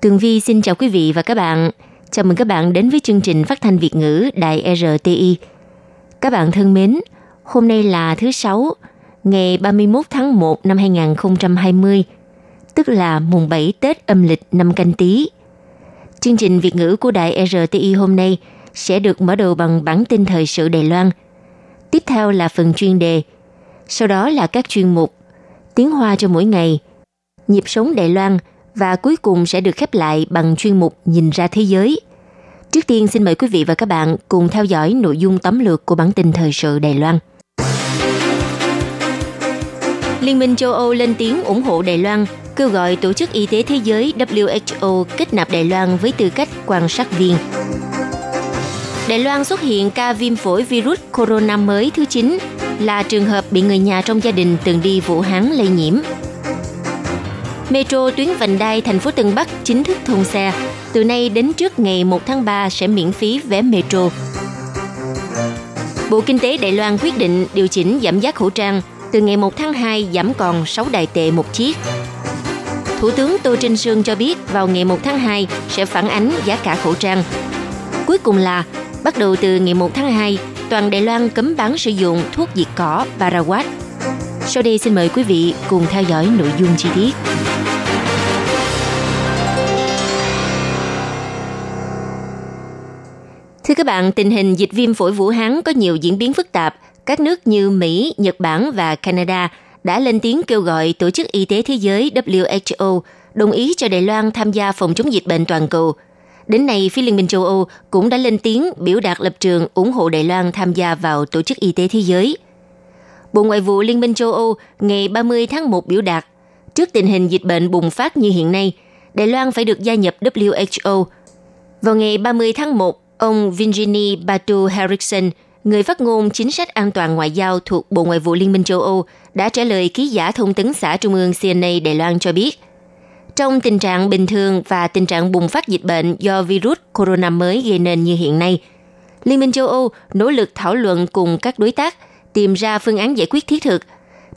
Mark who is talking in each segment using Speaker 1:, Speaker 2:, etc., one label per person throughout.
Speaker 1: Tường Vi xin chào quý vị và các bạn. Chào mừng các bạn đến với chương trình phát thanh Việt ngữ Đài RTI. Các bạn thân mến, hôm nay là thứ Sáu, ngày 31 tháng 1 năm 2020, tức là mùng 7 Tết âm lịch năm canh tí. Chương trình Việt ngữ của Đài RTI hôm nay sẽ được mở đầu bằng bản tin thời sự Đài Loan. Tiếp theo là phần chuyên đề, sau đó là các chuyên mục Tiếng Hoa cho mỗi ngày, Nhịp sống Đài Loan và cuối cùng sẽ được khép lại bằng chuyên mục Nhìn ra thế giới. Trước tiên xin mời quý vị và các bạn cùng theo dõi nội dung tóm lược của bản tin thời sự Đài Loan. Liên minh châu Âu lên tiếng ủng hộ Đài Loan, kêu gọi Tổ chức Y tế Thế giới WHO kết nạp Đài Loan với tư cách quan sát viên. Đài Loan xuất hiện ca viêm phổi virus corona mới thứ 9 là trường hợp bị người nhà trong gia đình từng đi Vũ Hán lây nhiễm. Metro tuyến vành đai thành phố Tân Bắc chính thức thông xe. Từ nay đến trước ngày 1 tháng 3 sẽ miễn phí vé metro. Bộ Kinh tế Đài Loan quyết định điều chỉnh giảm giá khẩu trang từ ngày 1 tháng 2 giảm còn 6 đài tệ một chiếc. Thủ tướng Tô Trinh Sương cho biết vào ngày 1 tháng 2 sẽ phản ánh giá cả khẩu trang. Cuối cùng là bắt đầu từ ngày 1 tháng 2, toàn Đài Loan cấm bán sử dụng thuốc diệt cỏ Paraquat. Sau đây xin mời quý vị cùng theo dõi nội dung chi tiết. Thưa các bạn, tình hình dịch viêm phổi Vũ Hán có nhiều diễn biến phức tạp. Các nước như Mỹ, Nhật Bản và Canada đã lên tiếng kêu gọi Tổ chức Y tế Thế giới WHO đồng ý cho Đài Loan tham gia phòng chống dịch bệnh toàn cầu. Đến nay, phía Liên minh châu Âu cũng đã lên tiếng biểu đạt lập trường ủng hộ Đài Loan tham gia vào Tổ chức Y tế Thế giới. Bộ Ngoại vụ Liên minh châu Âu ngày 30 tháng 1 biểu đạt, trước tình hình dịch bệnh bùng phát như hiện nay, Đài Loan phải được gia nhập WHO. Vào ngày 30 tháng 1, Ông Virginie Batu Harrison, người phát ngôn chính sách an toàn ngoại giao thuộc Bộ Ngoại vụ Liên minh châu Âu, đã trả lời ký giả thông tấn xã Trung ương CNA Đài Loan cho biết, trong tình trạng bình thường và tình trạng bùng phát dịch bệnh do virus corona mới gây nên như hiện nay, Liên minh châu Âu nỗ lực thảo luận cùng các đối tác tìm ra phương án giải quyết thiết thực.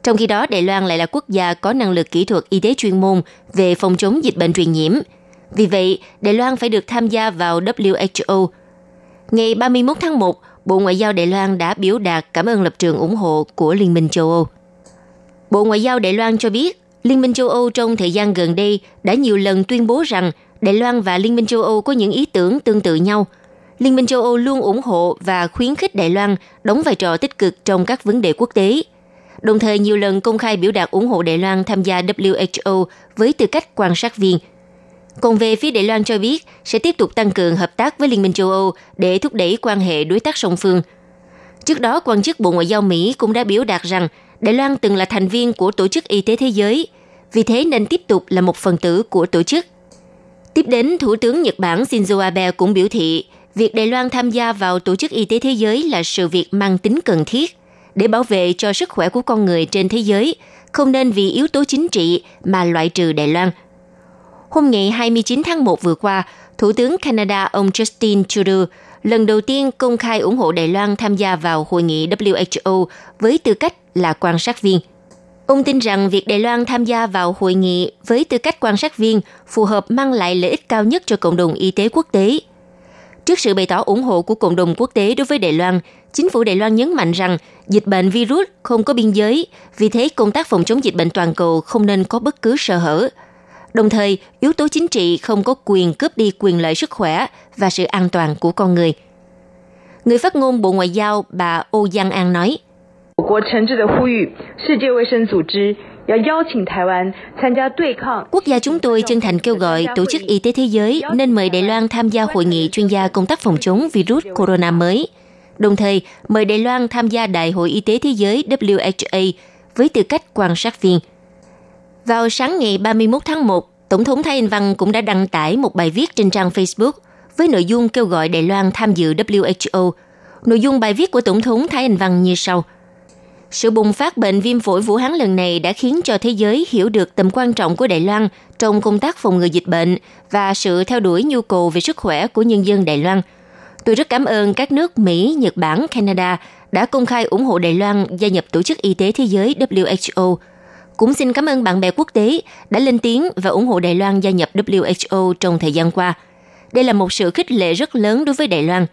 Speaker 1: Trong khi đó, Đài Loan lại là quốc gia có năng lực kỹ thuật y tế chuyên môn về phòng chống dịch bệnh truyền nhiễm. Vì vậy, Đài Loan phải được tham gia vào WHO – Ngày 31 tháng 1, Bộ Ngoại giao Đài Loan đã biểu đạt cảm ơn lập trường ủng hộ của Liên minh châu Âu. Bộ Ngoại giao Đài Loan cho biết, Liên minh châu Âu trong thời gian gần đây đã nhiều lần tuyên bố rằng Đài Loan và Liên minh châu Âu có những ý tưởng tương tự nhau. Liên minh châu Âu luôn ủng hộ và khuyến khích Đài Loan đóng vai trò tích cực trong các vấn đề quốc tế. Đồng thời nhiều lần công khai biểu đạt ủng hộ Đài Loan tham gia WHO với tư cách quan sát viên – còn về phía Đài Loan cho biết sẽ tiếp tục tăng cường hợp tác với Liên minh châu Âu để thúc đẩy quan hệ đối tác song phương. Trước đó, quan chức Bộ Ngoại giao Mỹ cũng đã biểu đạt rằng Đài Loan từng là thành viên của Tổ chức Y tế Thế giới, vì thế nên tiếp tục là một phần tử của tổ chức. Tiếp đến, Thủ tướng Nhật Bản Shinzo Abe cũng biểu thị việc Đài Loan tham gia vào Tổ chức Y tế Thế giới là sự việc mang tính cần thiết để bảo vệ cho sức khỏe của con người trên thế giới, không nên vì yếu tố chính trị mà loại trừ Đài Loan – hôm ngày 29 tháng 1 vừa qua, Thủ tướng Canada ông Justin Trudeau lần đầu tiên công khai ủng hộ Đài Loan tham gia vào hội nghị WHO với tư cách là quan sát viên. Ông tin rằng việc Đài Loan tham gia vào hội nghị với tư cách quan sát viên phù hợp mang lại lợi ích cao nhất cho cộng đồng y tế quốc tế. Trước sự bày tỏ ủng hộ của cộng đồng quốc tế đối với Đài Loan, chính phủ Đài Loan nhấn mạnh rằng dịch bệnh virus không có biên giới, vì thế công tác phòng chống dịch bệnh toàn cầu không nên có bất cứ sơ hở – Đồng thời, yếu tố chính trị không có quyền cướp đi quyền lợi sức khỏe và sự an toàn của con người. Người phát ngôn Bộ Ngoại giao bà Ô Giang An nói, Quốc gia chúng tôi chân thành kêu gọi Tổ chức Y tế Thế giới nên mời Đài Loan tham gia hội nghị chuyên gia công tác phòng chống virus corona mới. Đồng thời, mời Đài Loan tham gia Đại hội Y tế Thế giới WHO với tư cách quan sát viên – vào sáng ngày 31 tháng 1, Tổng thống Thái Anh Văn cũng đã đăng tải một bài viết trên trang Facebook với nội dung kêu gọi Đài Loan tham dự WHO. Nội dung bài viết của Tổng thống Thái Anh Văn như sau. Sự bùng phát bệnh viêm phổi Vũ Hán lần này đã khiến cho thế giới hiểu được tầm quan trọng của Đài Loan trong công tác phòng ngừa dịch bệnh và sự theo đuổi nhu cầu về sức khỏe của nhân dân Đài Loan. Tôi rất cảm ơn các nước Mỹ, Nhật Bản, Canada đã công khai ủng hộ Đài Loan gia nhập Tổ chức Y tế Thế giới WHO – cũng xin cảm ơn bạn bè quốc tế đã lên tiếng và ủng hộ Đài Loan gia nhập WHO trong thời gian qua. Đây là một sự khích lệ rất lớn đối với Đài Loan.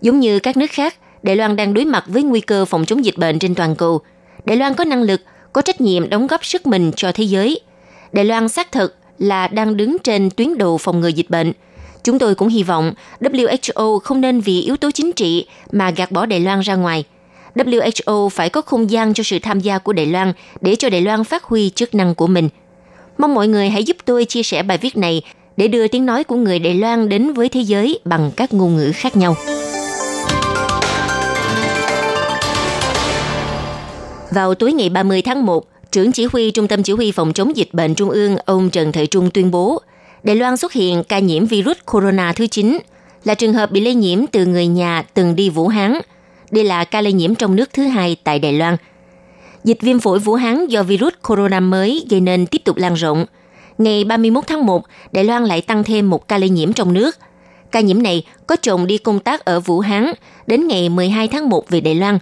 Speaker 1: Giống như các nước khác, Đài Loan đang đối mặt với nguy cơ phòng chống dịch bệnh trên toàn cầu. Đài Loan có năng lực, có trách nhiệm đóng góp sức mình cho thế giới. Đài Loan xác thực là đang đứng trên tuyến đầu phòng ngừa dịch bệnh. Chúng tôi cũng hy vọng WHO không nên vì yếu tố chính trị mà gạt bỏ Đài Loan ra ngoài – WHO phải có không gian cho sự tham gia của Đài Loan để cho Đài Loan phát huy chức năng của mình. Mong mọi người hãy giúp tôi chia sẻ bài viết này để đưa tiếng nói của người Đài Loan đến với thế giới bằng các ngôn ngữ khác nhau. Vào tối ngày 30 tháng 1, trưởng chỉ huy Trung tâm Chỉ huy Phòng chống dịch bệnh Trung ương ông Trần Thời Trung tuyên bố Đài Loan xuất hiện ca nhiễm virus corona thứ 9, là trường hợp bị lây nhiễm từ người nhà từng đi Vũ Hán – đây là ca lây nhiễm trong nước thứ hai tại Đài Loan. Dịch viêm phổi Vũ Hán do virus corona mới gây nên tiếp tục lan rộng. Ngày 31 tháng 1, Đài Loan lại tăng thêm một ca lây nhiễm trong nước. Ca nhiễm này có chồng đi công tác ở Vũ Hán đến ngày 12 tháng 1 về Đài Loan.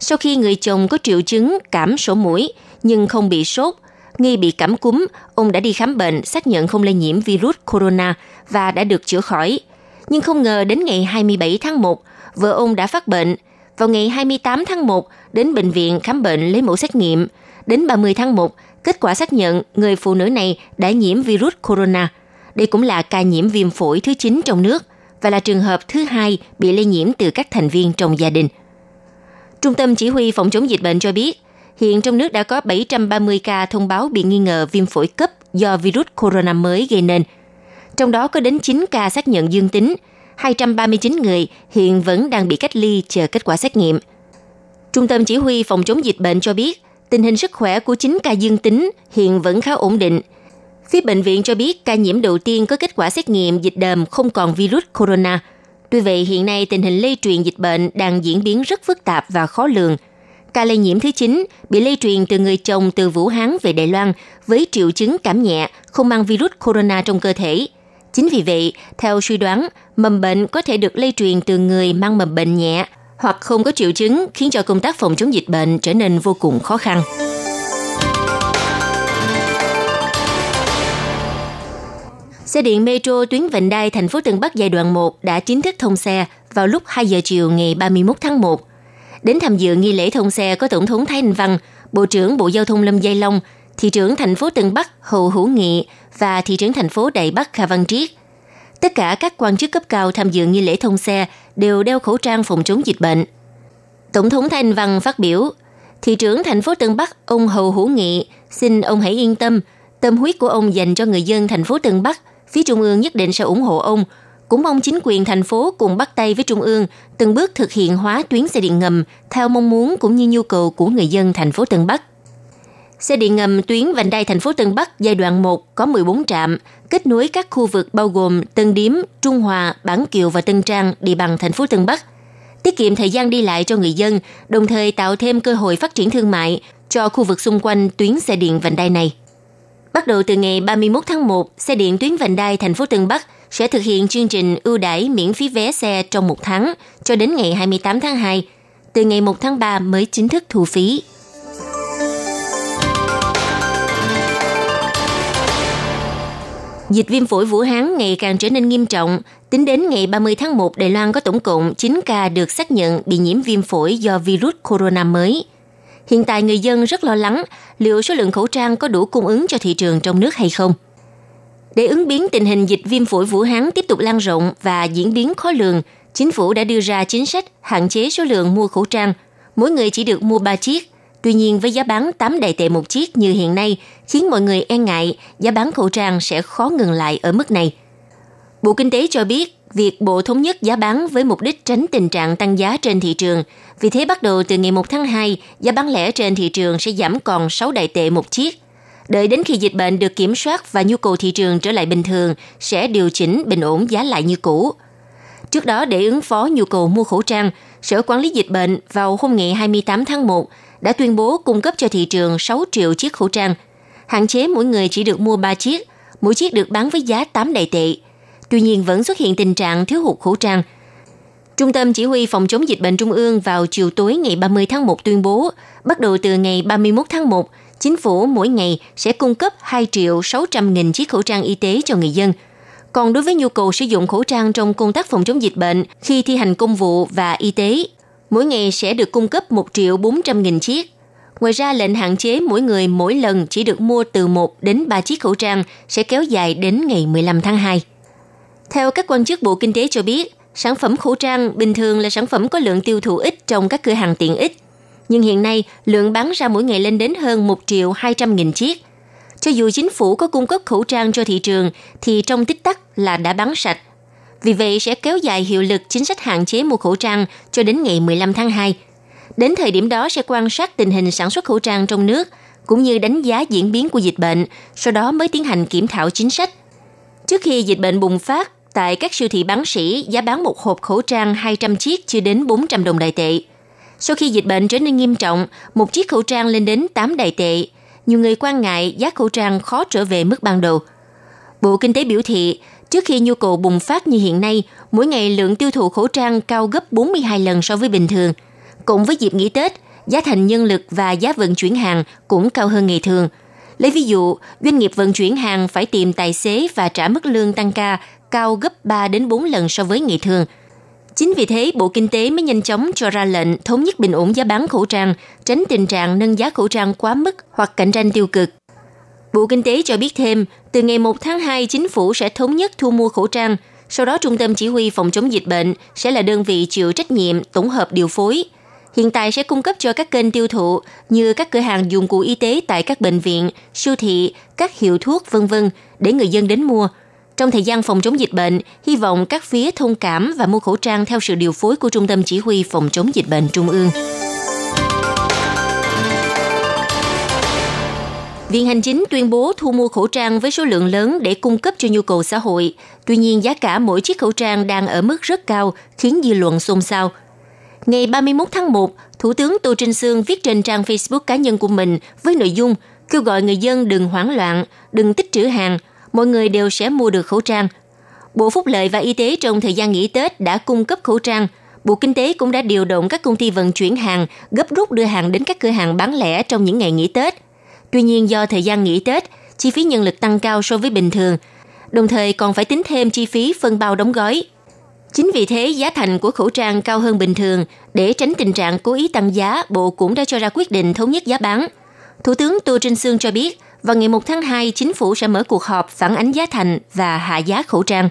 Speaker 1: Sau khi người chồng có triệu chứng cảm sổ mũi nhưng không bị sốt, nghi bị cảm cúm, ông đã đi khám bệnh xác nhận không lây nhiễm virus corona và đã được chữa khỏi. Nhưng không ngờ đến ngày 27 tháng 1, vợ ông đã phát bệnh, vào ngày 28 tháng 1 đến bệnh viện khám bệnh lấy mẫu xét nghiệm. Đến 30 tháng 1, kết quả xác nhận người phụ nữ này đã nhiễm virus corona. Đây cũng là ca nhiễm viêm phổi thứ 9 trong nước và là trường hợp thứ hai bị lây nhiễm từ các thành viên trong gia đình. Trung tâm Chỉ huy Phòng chống dịch bệnh cho biết, hiện trong nước đã có 730 ca thông báo bị nghi ngờ viêm phổi cấp do virus corona mới gây nên. Trong đó có đến 9 ca xác nhận dương tính, 239 người hiện vẫn đang bị cách ly chờ kết quả xét nghiệm. Trung tâm Chỉ huy Phòng chống dịch bệnh cho biết, tình hình sức khỏe của 9 ca dương tính hiện vẫn khá ổn định. Phía bệnh viện cho biết ca nhiễm đầu tiên có kết quả xét nghiệm dịch đờm không còn virus corona. Tuy vậy, hiện nay tình hình lây truyền dịch bệnh đang diễn biến rất phức tạp và khó lường. Ca lây nhiễm thứ 9 bị lây truyền từ người chồng từ Vũ Hán về Đài Loan với triệu chứng cảm nhẹ, không mang virus corona trong cơ thể. Chính vì vậy, theo suy đoán, mầm bệnh có thể được lây truyền từ người mang mầm bệnh nhẹ hoặc không có triệu chứng khiến cho công tác phòng chống dịch bệnh trở nên vô cùng khó khăn. Xe điện metro tuyến vành đai thành phố Tân Bắc giai đoạn 1 đã chính thức thông xe vào lúc 2 giờ chiều ngày 31 tháng 1. Đến tham dự nghi lễ thông xe có Tổng thống Thái Anh Văn, Bộ trưởng Bộ Giao thông Lâm Giai Long, Thị trưởng thành phố Tân Bắc Hồ Hữu Nghị và Thị trưởng thành phố Đại Bắc Kha Văn Triết – Tất cả các quan chức cấp cao tham dự nghi lễ thông xe đều đeo khẩu trang phòng chống dịch bệnh. Tổng thống Thanh Văn phát biểu, thị trưởng thành phố Tân Bắc ông Hầu Hữu Nghị xin ông hãy yên tâm, tâm huyết của ông dành cho người dân thành phố Tân Bắc, phía Trung ương nhất định sẽ ủng hộ ông. Cũng mong chính quyền thành phố cùng bắt tay với Trung ương từng bước thực hiện hóa tuyến xe điện ngầm theo mong muốn cũng như nhu cầu của người dân thành phố Tân Bắc. Xe điện ngầm tuyến vành đai thành phố Tân Bắc giai đoạn 1 có 14 trạm, kết nối các khu vực bao gồm Tân Điếm, Trung Hòa, Bản Kiều và Tân Trang địa bàn thành phố Tân Bắc. Tiết kiệm thời gian đi lại cho người dân, đồng thời tạo thêm cơ hội phát triển thương mại cho khu vực xung quanh tuyến xe điện vành đai này. Bắt đầu từ ngày 31 tháng 1, xe điện tuyến vành đai thành phố Tân Bắc sẽ thực hiện chương trình ưu đãi miễn phí vé xe trong một tháng cho đến ngày 28 tháng 2. Từ ngày 1 tháng 3 mới chính thức thu phí. Dịch viêm phổi Vũ Hán ngày càng trở nên nghiêm trọng. Tính đến ngày 30 tháng 1, Đài Loan có tổng cộng 9 ca được xác nhận bị nhiễm viêm phổi do virus corona mới. Hiện tại người dân rất lo lắng liệu số lượng khẩu trang có đủ cung ứng cho thị trường trong nước hay không. Để ứng biến tình hình dịch viêm phổi Vũ Hán tiếp tục lan rộng và diễn biến khó lường, chính phủ đã đưa ra chính sách hạn chế số lượng mua khẩu trang. Mỗi người chỉ được mua 3 chiếc, Tuy nhiên với giá bán 8 đại tệ một chiếc như hiện nay, khiến mọi người e ngại giá bán khẩu trang sẽ khó ngừng lại ở mức này. Bộ Kinh tế cho biết, việc Bộ thống nhất giá bán với mục đích tránh tình trạng tăng giá trên thị trường. Vì thế bắt đầu từ ngày 1 tháng 2, giá bán lẻ trên thị trường sẽ giảm còn 6 đại tệ một chiếc. Đợi đến khi dịch bệnh được kiểm soát và nhu cầu thị trường trở lại bình thường, sẽ điều chỉnh bình ổn giá lại như cũ. Trước đó, để ứng phó nhu cầu mua khẩu trang, Sở Quản lý Dịch bệnh vào hôm ngày 28 tháng 1 đã tuyên bố cung cấp cho thị trường 6 triệu chiếc khẩu trang. Hạn chế mỗi người chỉ được mua 3 chiếc, mỗi chiếc được bán với giá 8 đại tệ. Tuy nhiên vẫn xuất hiện tình trạng thiếu hụt khẩu trang. Trung tâm Chỉ huy Phòng chống dịch bệnh Trung ương vào chiều tối ngày 30 tháng 1 tuyên bố, bắt đầu từ ngày 31 tháng 1, chính phủ mỗi ngày sẽ cung cấp 2 triệu 600 nghìn chiếc khẩu trang y tế cho người dân. Còn đối với nhu cầu sử dụng khẩu trang trong công tác phòng chống dịch bệnh khi thi hành công vụ và y tế, mỗi ngày sẽ được cung cấp 1 triệu 400 nghìn chiếc. Ngoài ra, lệnh hạn chế mỗi người mỗi lần chỉ được mua từ 1 đến 3 chiếc khẩu trang sẽ kéo dài đến ngày 15 tháng 2. Theo các quan chức Bộ Kinh tế cho biết, sản phẩm khẩu trang bình thường là sản phẩm có lượng tiêu thụ ít trong các cửa hàng tiện ích. Nhưng hiện nay, lượng bán ra mỗi ngày lên đến hơn 1 triệu 200 nghìn chiếc. Cho dù chính phủ có cung cấp khẩu trang cho thị trường, thì trong tích tắc là đã bán sạch. Vì vậy sẽ kéo dài hiệu lực chính sách hạn chế mua khẩu trang cho đến ngày 15 tháng 2. Đến thời điểm đó sẽ quan sát tình hình sản xuất khẩu trang trong nước, cũng như đánh giá diễn biến của dịch bệnh, sau đó mới tiến hành kiểm thảo chính sách. Trước khi dịch bệnh bùng phát, tại các siêu thị bán sỉ, giá bán một hộp khẩu trang 200 chiếc chưa đến 400 đồng đại tệ. Sau khi dịch bệnh trở nên nghiêm trọng, một chiếc khẩu trang lên đến 8 đại tệ. Nhiều người quan ngại giá khẩu trang khó trở về mức ban đầu. Bộ Kinh tế biểu thị, trước khi nhu cầu bùng phát như hiện nay, mỗi ngày lượng tiêu thụ khẩu trang cao gấp 42 lần so với bình thường. Cộng với dịp nghỉ Tết, giá thành nhân lực và giá vận chuyển hàng cũng cao hơn ngày thường. Lấy ví dụ, doanh nghiệp vận chuyển hàng phải tìm tài xế và trả mức lương tăng ca cao gấp 3 đến 4 lần so với ngày thường. Chính vì thế, Bộ Kinh tế mới nhanh chóng cho ra lệnh thống nhất bình ổn giá bán khẩu trang, tránh tình trạng nâng giá khẩu trang quá mức hoặc cạnh tranh tiêu cực. Bộ Kinh tế cho biết thêm, từ ngày 1 tháng 2, chính phủ sẽ thống nhất thu mua khẩu trang, sau đó Trung tâm Chỉ huy Phòng chống dịch bệnh sẽ là đơn vị chịu trách nhiệm tổng hợp điều phối. Hiện tại sẽ cung cấp cho các kênh tiêu thụ như các cửa hàng dụng cụ y tế tại các bệnh viện, siêu thị, các hiệu thuốc vân vân để người dân đến mua – trong thời gian phòng chống dịch bệnh, hy vọng các phía thông cảm và mua khẩu trang theo sự điều phối của Trung tâm Chỉ huy Phòng chống dịch bệnh Trung ương. Viện Hành Chính tuyên bố thu mua khẩu trang với số lượng lớn để cung cấp cho nhu cầu xã hội. Tuy nhiên, giá cả mỗi chiếc khẩu trang đang ở mức rất cao, khiến dư luận xôn xao. Ngày 31 tháng 1, Thủ tướng Tô Trinh Sương viết trên trang Facebook cá nhân của mình với nội dung kêu gọi người dân đừng hoảng loạn, đừng tích trữ hàng, mọi người đều sẽ mua được khẩu trang. Bộ Phúc lợi và Y tế trong thời gian nghỉ Tết đã cung cấp khẩu trang. Bộ Kinh tế cũng đã điều động các công ty vận chuyển hàng gấp rút đưa hàng đến các cửa hàng bán lẻ trong những ngày nghỉ Tết. Tuy nhiên do thời gian nghỉ Tết, chi phí nhân lực tăng cao so với bình thường, đồng thời còn phải tính thêm chi phí phân bao đóng gói. Chính vì thế, giá thành của khẩu trang cao hơn bình thường. Để tránh tình trạng cố ý tăng giá, Bộ cũng đã cho ra quyết định thống nhất giá bán. Thủ tướng Tô Trinh Sương cho biết, vào ngày 1 tháng 2, chính phủ sẽ mở cuộc họp phản ánh giá thành và hạ giá khẩu trang.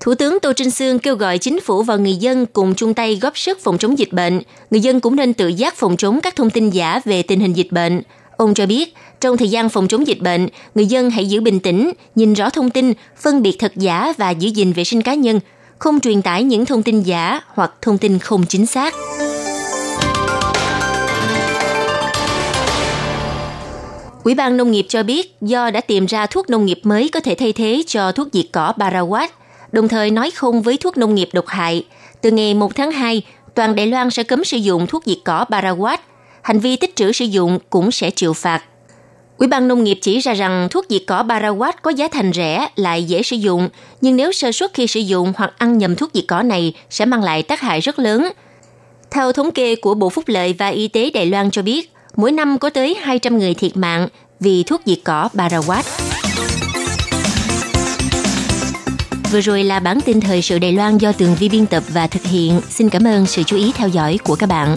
Speaker 1: Thủ tướng Tô Trinh Sương kêu gọi chính phủ và người dân cùng chung tay góp sức phòng chống dịch bệnh. Người dân cũng nên tự giác phòng chống các thông tin giả về tình hình dịch bệnh. Ông cho biết, trong thời gian phòng chống dịch bệnh, người dân hãy giữ bình tĩnh, nhìn rõ thông tin, phân biệt thật giả và giữ gìn vệ sinh cá nhân, không truyền tải những thông tin giả hoặc thông tin không chính xác. Ủy ban Nông nghiệp cho biết do đã tìm ra thuốc nông nghiệp mới có thể thay thế cho thuốc diệt cỏ barawat, đồng thời nói không với thuốc nông nghiệp độc hại. Từ ngày 1 tháng 2, toàn Đài Loan sẽ cấm sử dụng thuốc diệt cỏ barawat. Hành vi tích trữ sử dụng cũng sẽ chịu phạt. Ủy ban Nông nghiệp chỉ ra rằng thuốc diệt cỏ Paraquat có giá thành rẻ lại dễ sử dụng, nhưng nếu sơ suất khi sử dụng hoặc ăn nhầm thuốc diệt cỏ này sẽ mang lại tác hại rất lớn. Theo thống kê của Bộ Phúc lợi và Y tế Đài Loan cho biết, mỗi năm có tới 200 người thiệt mạng vì thuốc diệt cỏ Barawat. Vừa rồi là bản tin thời sự Đài Loan do Tường Vi biên tập và thực hiện. Xin cảm ơn sự chú ý theo dõi của các bạn.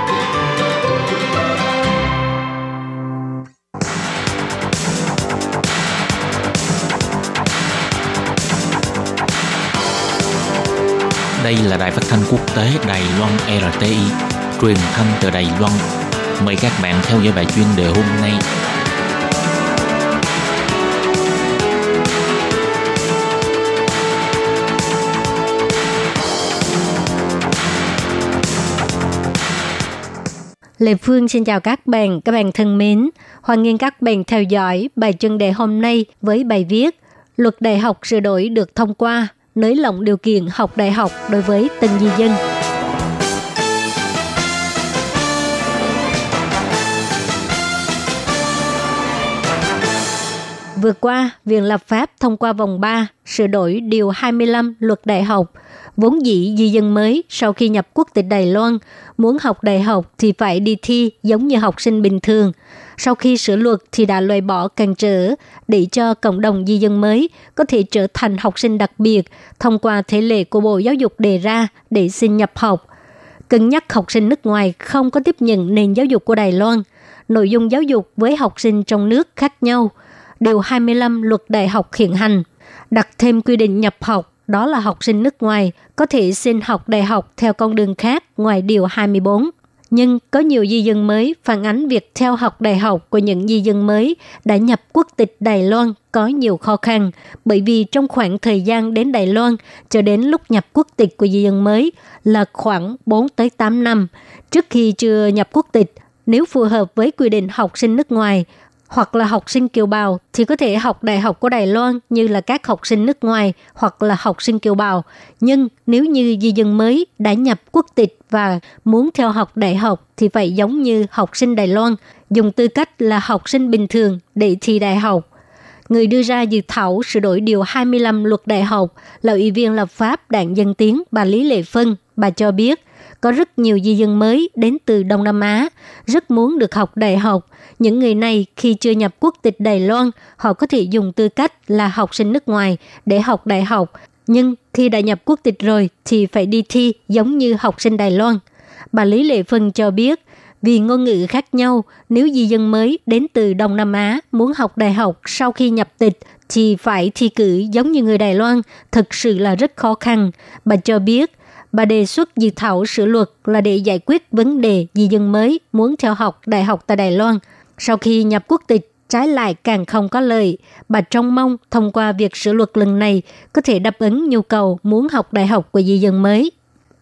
Speaker 2: Đây là đài phát thanh quốc tế Đài Loan RTI, truyền thanh từ Đài Loan. Mời các bạn theo dõi bài chuyên đề hôm nay.
Speaker 3: Lê Phương xin chào các bạn, các bạn thân mến. Hoan nghênh các bạn theo dõi bài chuyên đề hôm nay với bài viết Luật đại học sửa đổi được thông qua, nới lỏng điều kiện học đại học đối với từng di dân. Vừa qua, Viện lập pháp thông qua vòng 3 sửa đổi Điều 25 Luật Đại học. Vốn dĩ di dân mới sau khi nhập quốc tịch Đài Loan, muốn học đại học thì phải đi thi giống như học sinh bình thường. Sau khi sửa luật thì đã loại bỏ cản trở để cho cộng đồng di dân mới có thể trở thành học sinh đặc biệt thông qua thể lệ của Bộ Giáo dục đề ra để xin nhập học. Cân nhắc học sinh nước ngoài không có tiếp nhận nền giáo dục của Đài Loan. Nội dung giáo dục với học sinh trong nước khác nhau – Điều 25 luật đại học hiện hành, đặt thêm quy định nhập học, đó là học sinh nước ngoài có thể xin học đại học theo con đường khác ngoài Điều 24. Nhưng có nhiều di dân mới phản ánh việc theo học đại học của những di dân mới đã nhập quốc tịch Đài Loan có nhiều khó khăn, bởi vì trong khoảng thời gian đến Đài Loan cho đến lúc nhập quốc tịch của di dân mới là khoảng 4 tới 8 năm. Trước khi chưa nhập quốc tịch, nếu phù hợp với quy định học sinh nước ngoài, hoặc là học sinh kiều bào thì có thể học đại học của Đài Loan như là các học sinh nước ngoài hoặc là học sinh kiều bào. Nhưng nếu như di dân mới đã nhập quốc tịch và muốn theo học đại học thì phải giống như học sinh Đài Loan, dùng tư cách là học sinh bình thường để thi đại học. Người đưa ra dự thảo sửa đổi điều 25 luật đại học là ủy viên lập pháp đảng Dân Tiến bà Lý Lệ Phân. Bà cho biết có rất nhiều di dân mới đến từ Đông Nam Á, rất muốn được học đại học. Những người này khi chưa nhập quốc tịch Đài Loan, họ có thể dùng tư cách là học sinh nước ngoài để học đại học. Nhưng khi đã nhập quốc tịch rồi thì phải đi thi giống như học sinh Đài Loan. Bà Lý Lệ Phân cho biết, vì ngôn ngữ khác nhau, nếu di dân mới đến từ Đông Nam Á muốn học đại học sau khi nhập tịch thì phải thi cử giống như người Đài Loan, thực sự là rất khó khăn. Bà cho biết, Bà đề xuất dự thảo sửa luật là để giải quyết vấn đề di dân mới muốn theo học đại học tại Đài Loan. Sau khi nhập quốc tịch, trái lại càng không có lợi. Bà trông mong thông qua việc sửa luật lần này có thể đáp ứng nhu cầu muốn học đại học của di dân mới.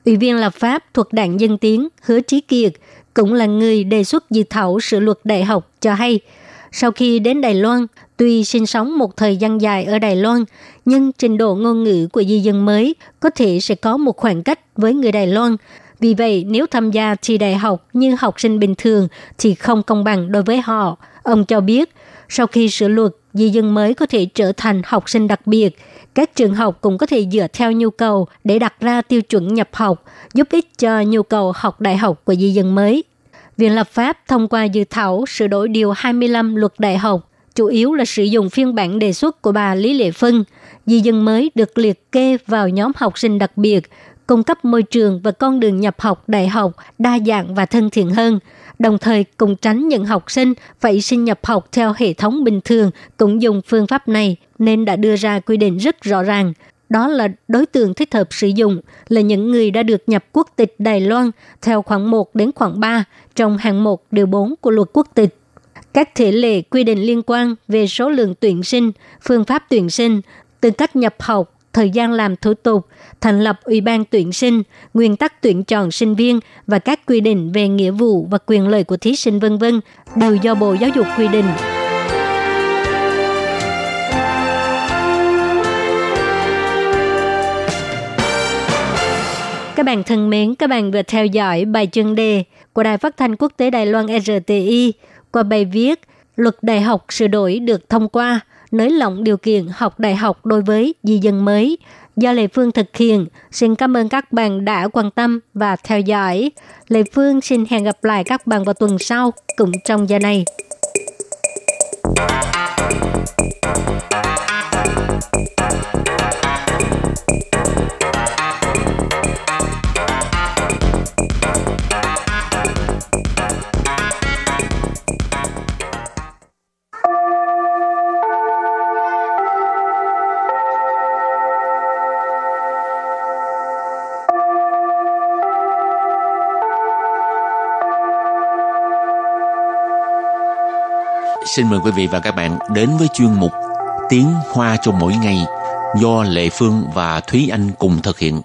Speaker 3: Ủy viên lập pháp thuộc đảng Dân Tiến Hứa Trí Kiệt cũng là người đề xuất dự thảo sửa luật đại học cho hay – sau khi đến Đài Loan, tuy sinh sống một thời gian dài ở Đài Loan, nhưng trình độ ngôn ngữ của di dân mới có thể sẽ có một khoảng cách với người Đài Loan. Vì vậy, nếu tham gia thi đại học như học sinh bình thường thì không công bằng đối với họ. Ông cho biết, sau khi sửa luật, di dân mới có thể trở thành học sinh đặc biệt. Các trường học cũng có thể dựa theo nhu cầu để đặt ra tiêu chuẩn nhập học, giúp ích cho nhu cầu học đại học của di dân mới. Viện lập pháp thông qua dự thảo sửa đổi Điều 25 luật đại học, chủ yếu là sử dụng phiên bản đề xuất của bà Lý Lệ Phân. Di dân mới được liệt kê vào nhóm học sinh đặc biệt, cung cấp môi trường và con đường nhập học đại học đa dạng và thân thiện hơn, đồng thời cùng tránh những học sinh phải xin nhập học theo hệ thống bình thường cũng dùng phương pháp này nên đã đưa ra quy định rất rõ ràng – đó là đối tượng thích hợp sử dụng là những người đã được nhập quốc tịch Đài Loan theo khoảng 1 đến khoảng 3 trong hạng 1 điều 4 của luật quốc tịch. Các thể lệ quy định liên quan về số lượng tuyển sinh, phương pháp tuyển sinh, tư cách nhập học, thời gian làm thủ tục, thành lập ủy ban tuyển sinh, nguyên tắc tuyển chọn sinh viên và các quy định về nghĩa vụ và quyền lợi của thí sinh vân vân đều do Bộ Giáo dục quy định. Các bạn thân mến, các bạn vừa theo dõi bài chuyên đề của Đài Phát thanh Quốc tế Đài Loan RTI qua bài viết Luật đại học sửa đổi được thông qua, nới lỏng điều kiện học đại học đối với di dân mới do Lê Phương thực hiện. Xin cảm ơn các bạn đã quan tâm và theo dõi. Lê Phương xin hẹn gặp lại các bạn vào tuần sau cùng trong giờ này.
Speaker 2: Xin mời quý vị và các bạn đến với chuyên mục Tiếng Hoa cho mỗi ngày do Lệ Phương và Thúy Anh cùng thực hiện.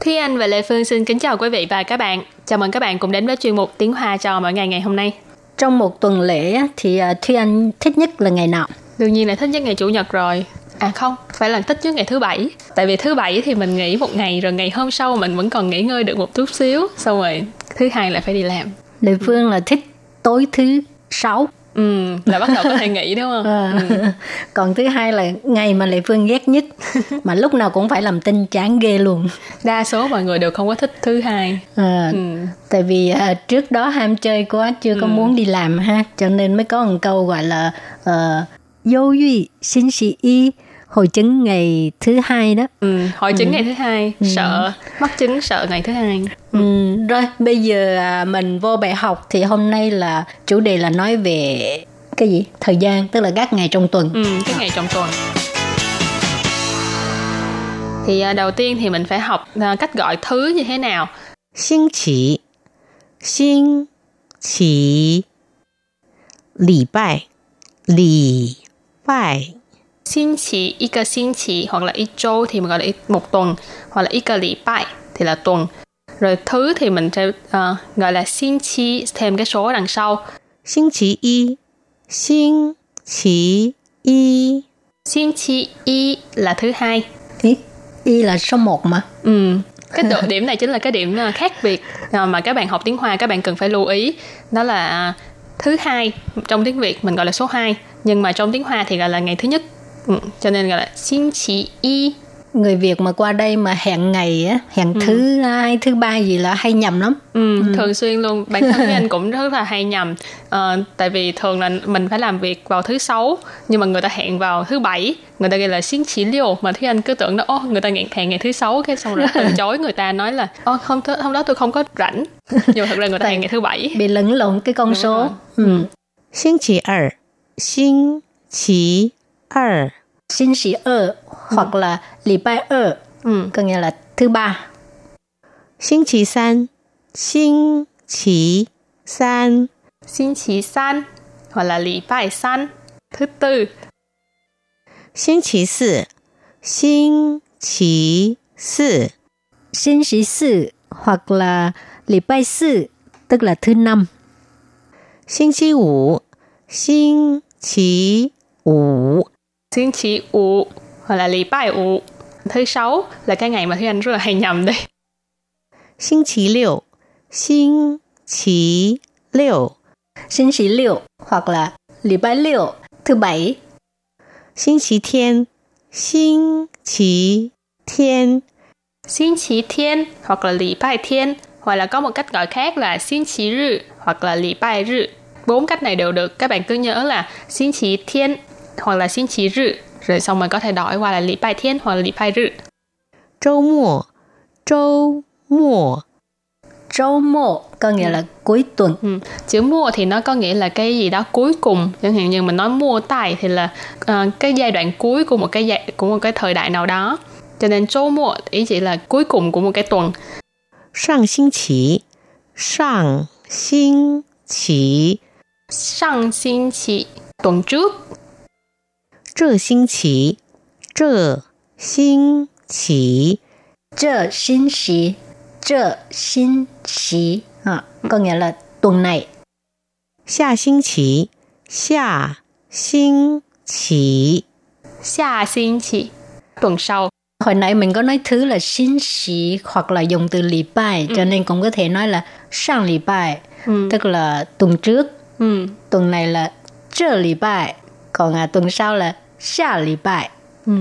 Speaker 4: Thúy Anh và Lệ Phương xin kính chào quý vị và các bạn. Chào mừng các bạn cùng đến với chuyên mục Tiếng Hoa cho mỗi ngày ngày hôm nay.
Speaker 3: Trong một tuần lễ thì à, Thúy Anh thích nhất là ngày nào?
Speaker 4: Đương nhiên là thích nhất ngày Chủ nhật rồi. À không, phải là thích nhất ngày thứ bảy. Tại vì thứ bảy thì mình nghỉ một ngày rồi ngày hôm sau mình vẫn còn nghỉ ngơi được một chút xíu. Xong rồi thứ hai lại phải đi làm.
Speaker 3: Lệ Phương là thích tối thứ sáu.
Speaker 4: Ừ, là bắt đầu có thể nghỉ đúng không?
Speaker 3: À,
Speaker 4: Ừ.
Speaker 3: Còn thứ hai là ngày mà Lệ Phương ghét nhất mà lúc nào cũng phải làm tin chán ghê luôn.
Speaker 4: Đa số mọi người đều không có thích thứ hai.
Speaker 3: À,
Speaker 4: Ừ.
Speaker 3: Tại vì à, trước đó ham chơi quá chưa có muốn đi làm ha cho nên mới có một câu gọi là uh, dâu duy xin sĩ y hội chứng ngày thứ hai đó
Speaker 4: ừ, hội chứng ừ. ngày thứ hai ừ. sợ mắc chứng sợ ngày thứ hai
Speaker 3: ừ. ừ. rồi bây giờ à, mình vô bài học thì hôm nay là chủ đề là nói về cái gì thời gian tức là các ngày trong tuần
Speaker 4: ừ, các ngày trong tuần thì à, đầu tiên thì mình phải học à, cách gọi thứ như thế nào
Speaker 5: xin chỉ xin chỉ lì bài lì bài
Speaker 4: Xin chỉ, y cơ xin chỉ hoặc là y châu thì mình gọi là y- một tuần hoặc là y cơ lì bài thì là tuần. Rồi thứ thì mình sẽ à, gọi là xin chi thêm cái số ở đằng sau.
Speaker 5: 星期一，星期一，
Speaker 4: Xin chi y là thứ hai.
Speaker 3: Ý, y là số 1 mà.
Speaker 4: Ừ. Cái độ điểm này chính là cái điểm à, khác biệt à, mà các bạn học tiếng Hoa các bạn cần phải lưu ý. Đó là à, thứ hai trong tiếng Việt mình gọi là số 2 nhưng mà trong tiếng Hoa thì gọi là ngày thứ nhất. Ừ. Cho nên gọi là xin chỉ y.
Speaker 3: Người Việt mà qua đây mà hẹn ngày á, hẹn thứ hai, thứ ba gì là hay nhầm lắm.
Speaker 4: Ừ, thường xuyên luôn bản thân anh cũng rất là hay nhầm Ờ, tại vì thường là mình phải làm việc vào thứ sáu nhưng mà người ta hẹn vào thứ bảy người ta ghi là xin chỉ liều mà Thúy anh cứ tưởng đó ô người ta hẹn hẹn ngày thứ sáu cái xong rồi từ chối người ta nói là ô không th- hôm đó tôi không có rảnh nhưng mà thật ra người ta hẹn ngày thứ bảy
Speaker 3: Bị lẫn lộn cái con
Speaker 4: Đúng
Speaker 3: số.
Speaker 4: rồi.
Speaker 3: Ừ.
Speaker 5: 星期二，星期二，
Speaker 3: Xin sĩ ơ hoặc là lì bài ơ
Speaker 4: ừ.
Speaker 3: có nghĩa là thứ ba.
Speaker 5: 星期三，星期三，
Speaker 4: xin chỉ san hoặc là lì bài san thứ tư
Speaker 5: 星期四，星期四，
Speaker 3: Xin sĩ sư hoặc là lì bài sư tức là thứ năm.
Speaker 5: 星期五， 星期五，
Speaker 4: xin chỉ ủ hoặc là lì bài ủ thứ sáu là cái ngày mà Thúy Anh rất là hay nhầm đây
Speaker 5: 星期六，星期六，
Speaker 3: Xin sĩ liệu hoặc là lì bài liệu thứ bảy.
Speaker 5: 星期天，星期天，
Speaker 4: Xin chỉ thiên hoặc là lì bài thiên hoặc là có một cách gọi khác là xin chỉ rư hoặc là lì bài rư. Bốn cách này đều được. Các bạn cứ nhớ là xin chỉ thiên hoặc là xin chí rự, rồi xong mình có thể đổi qua là lý bài thiên hoặc là lý bài rự.
Speaker 5: Châu mùa, châu mùa.
Speaker 3: Châu mùa có nghĩa là cuối tuần.
Speaker 4: Ừ. Chữ mùa thì nó có nghĩa là cái gì đó cuối cùng. Chẳng hạn như mình nói mua tài thì là uh, cái giai đoạn cuối của một cái giai, của một cái thời đại nào đó. Cho nên châu mùa ý chỉ là cuối cùng của một cái tuần.
Speaker 5: Sang xin chỉ, sang xin chỉ.
Speaker 4: Sang xin chỉ, tuần trước
Speaker 5: 这星期，这星期，
Speaker 3: Chợ xin sĩ, chợ xin sĩ à, có nghĩa là tuần này.
Speaker 5: 下星期，下星期，
Speaker 4: Xa xin chỉ tuần sau.
Speaker 3: Hồi nãy mình có nói thứ là xin sĩ hoặc là dùng từ lì bài cho nên cũng có thể nói là sang lì bài
Speaker 4: Ừ.
Speaker 3: tức là tuần trước
Speaker 4: Ừ.
Speaker 3: tuần này là chợ lì bài còn à, tuần sau là xa lì bài
Speaker 4: Ừ.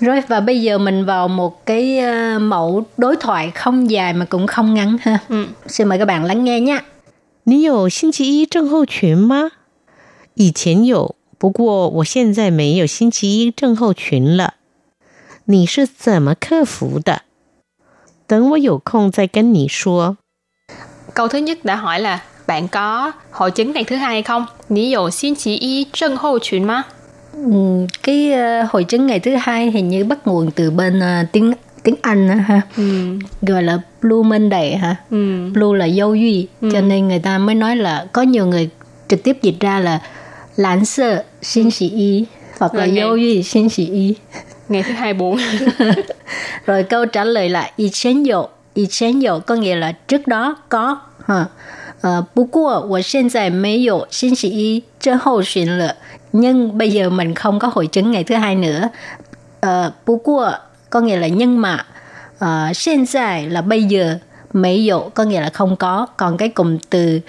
Speaker 3: rồi và bây giờ mình vào một cái à, mẫu đối thoại không dài mà cũng không ngắn ha
Speaker 4: Ừ.
Speaker 3: xin mời các bạn lắng nghe nhé
Speaker 5: 你有星期一症候群吗？以前有，不过我现在没有星期一症候群了。你是怎么克服的？等我有空再跟你说。
Speaker 4: Câu thứ nhất đã hỏi là bạn có hội chứng ngày thứ hai không? Nǐ dụ xin chỉ y trân hô chuyện má?
Speaker 3: Ừm, cái ờ, hội chứng ngày thứ hai hình như bắt nguồn từ bên ờ, tiếng tiếng Anh á ha
Speaker 4: ừ.
Speaker 3: gọi là Blue Monday ha
Speaker 4: Ừ.
Speaker 3: Blue là dâu duy cho nên người ta mới nói là có nhiều người trực tiếp dịch ra là lãnh sơ xin sĩ y hoặc là
Speaker 4: Là ngày-
Speaker 3: dâu duy xin sĩ y
Speaker 4: ngày thứ hai buồn
Speaker 3: rồi câu trả lời là y chén dụ y chén dụ có nghĩa là trước đó có ha Ờ, 不过我现在没有星期一症候群了 nhưng bây giờ mình không có hội chứng ngày thứ hai nữa. Ờ, 不过 có nghĩa là nhưng mà ờ, hiện tại là bây giờ. Mấy dụ có nghĩa là không có. Còn cái cụm từ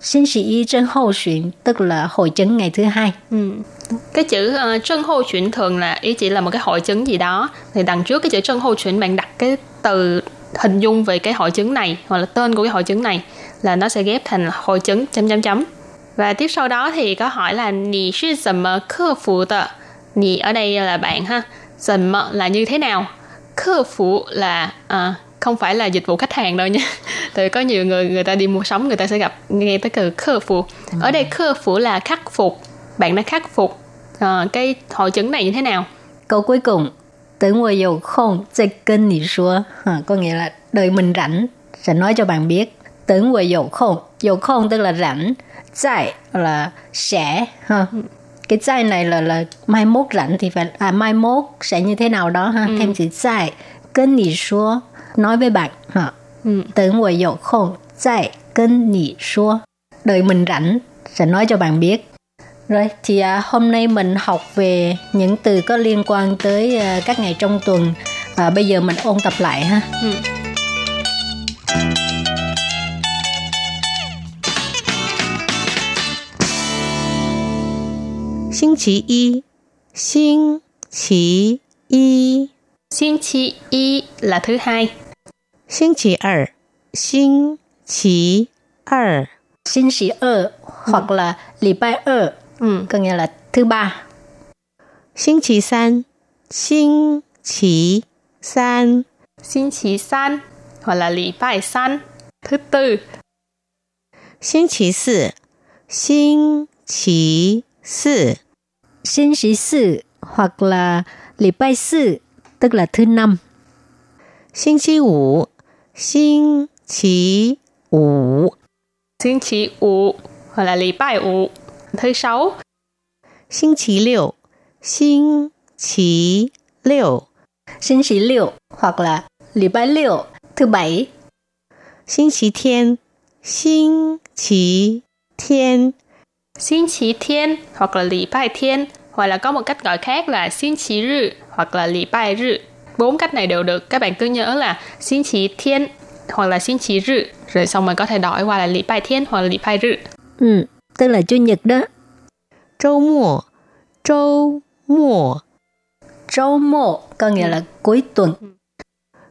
Speaker 3: sinh sĩ y chân hậu xuyên tức là hội chứng ngày thứ hai.
Speaker 4: Ừ. cái chữ uh, hô chuyển thường là ý chỉ là một cái hội chứng gì đó. Thì đằng trước cái chữ chân hô chuyển bạn đặt cái từ hình dung về cái hội chứng này hoặc là tên của cái hội chứng này là nó sẽ ghép thành hội chứng chấm chấm chấm. Và tiếp sau đó thì có hỏi là Nì sư dầm mơ khơ phủ tờ Nì ở đây là bạn ha. Dầm mơ là như thế nào? Khơ phủ là à, không phải là dịch vụ khách hàng đâu nha. Từ có nhiều người người ta đi mua sắm người ta sẽ gặp nghe tới từ khơ phủ Ở đây khơ phủ là khắc phục. Bạn đã khắc phục à, cái hội chứng này như thế nào?
Speaker 3: Câu cuối cùng Tới ngồi dầu không sẽ kênh nì xua. À, Có nghĩa là đợi mình rảnh Sẽ nói cho bạn biết. Tới ngồi dầu không. Dầu không tức là rảnh tại là sẽ ha. Cái này là là mai mốt rảnh thì phải à mai mốt sẽ như thế nào đó ha. Thêm chữ tại kênh nì xua nói với bạn ha.
Speaker 4: Ừ.
Speaker 3: tưởng tôi dầu không tại kênh nì xua đợi mình rảnh sẽ nói cho bạn biết. Rồi thì à, hôm nay mình học về những từ có liên quan tới à, các ngày trong tuần. À, bây giờ mình ôn tập lại ha.
Speaker 5: 星期一，星期一，
Speaker 4: 星期一 là thứ hai
Speaker 5: 星期二，星期二，
Speaker 3: Xin sĩ ơ hoặc là礼拜二
Speaker 4: ừ.
Speaker 3: có nghĩa là thứ ba.
Speaker 5: 星期三，星期三，
Speaker 4: 星期三 hoặc là lì bài san thứ tư
Speaker 5: 星期四，星期四，
Speaker 3: Xin sĩ sư hoặc là礼拜四 tức là thứ năm.
Speaker 5: 星期五，星期五，
Speaker 4: 星期五 hoặc là lì bài ủ thứ sáu
Speaker 5: 星期六，星期六，
Speaker 3: Xin sĩ liệu hoặc là礼拜六 thứ bảy.
Speaker 5: 星期天，星期天，
Speaker 4: Xin chí thiên hoặc là lì bài thiên hoặc là có một cách gọi khác là xin chí rư hoặc là lì bài rư. Bốn cách này đều được. Các bạn cứ nhớ là xin chí thiên hoặc là xin chí rư rồi xong mình có thể đổi qua là lì bài thiên hoặc là lì bài rư.
Speaker 3: Ừ, tức là chủ nhật đó.
Speaker 5: Châu mùa, châu mùa.
Speaker 3: Châu mùa có nghĩa là cuối tuần.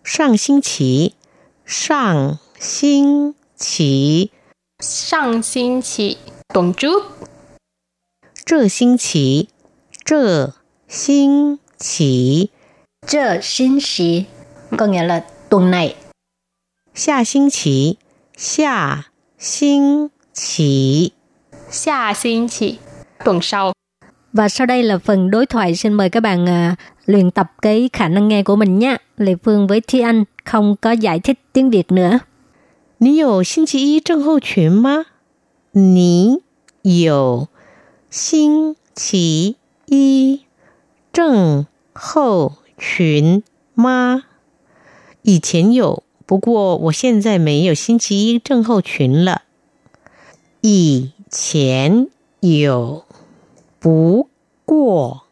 Speaker 5: Sang xin chí, sang xin chí.
Speaker 4: Sang xin chí, tuần trước
Speaker 5: 这星期，这星期，
Speaker 3: Chờ xin sĩ có nghĩa là tuần này.
Speaker 5: 下星期，下星期。
Speaker 4: xa xin chỉ tuần sau
Speaker 3: Và sau đây là phần đối thoại xin mời các bạn à, luyện tập cái khả năng nghe của mình nhé. Lê Phương với Thi Anh không có giải thích tiếng Việt nữa.
Speaker 5: 你有星期一症候群吗？你有 星期一症候群吗？以前有，不过我现在没有星期一症候群了。以前有，不过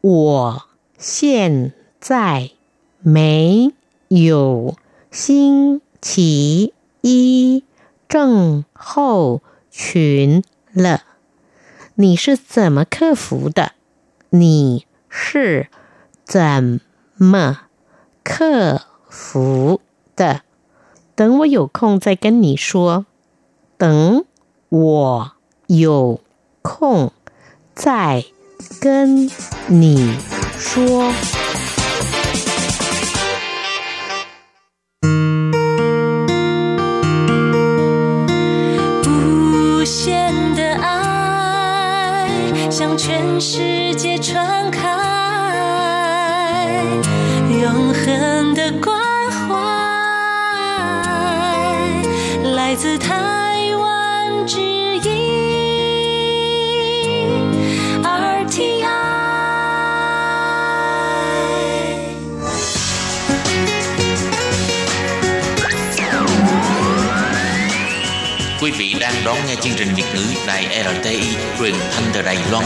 Speaker 5: 我现在没有星期一症候群了。你是怎么克服的？你是怎么克服的？等我有空再跟你说。等我有空再跟你说。
Speaker 6: 世界传开永恒的关怀，来自台湾之音 RTI。
Speaker 2: quý vị đang đón nghe chương trình Việt ngữ đài RTI truyền thanh từ Đài Loan。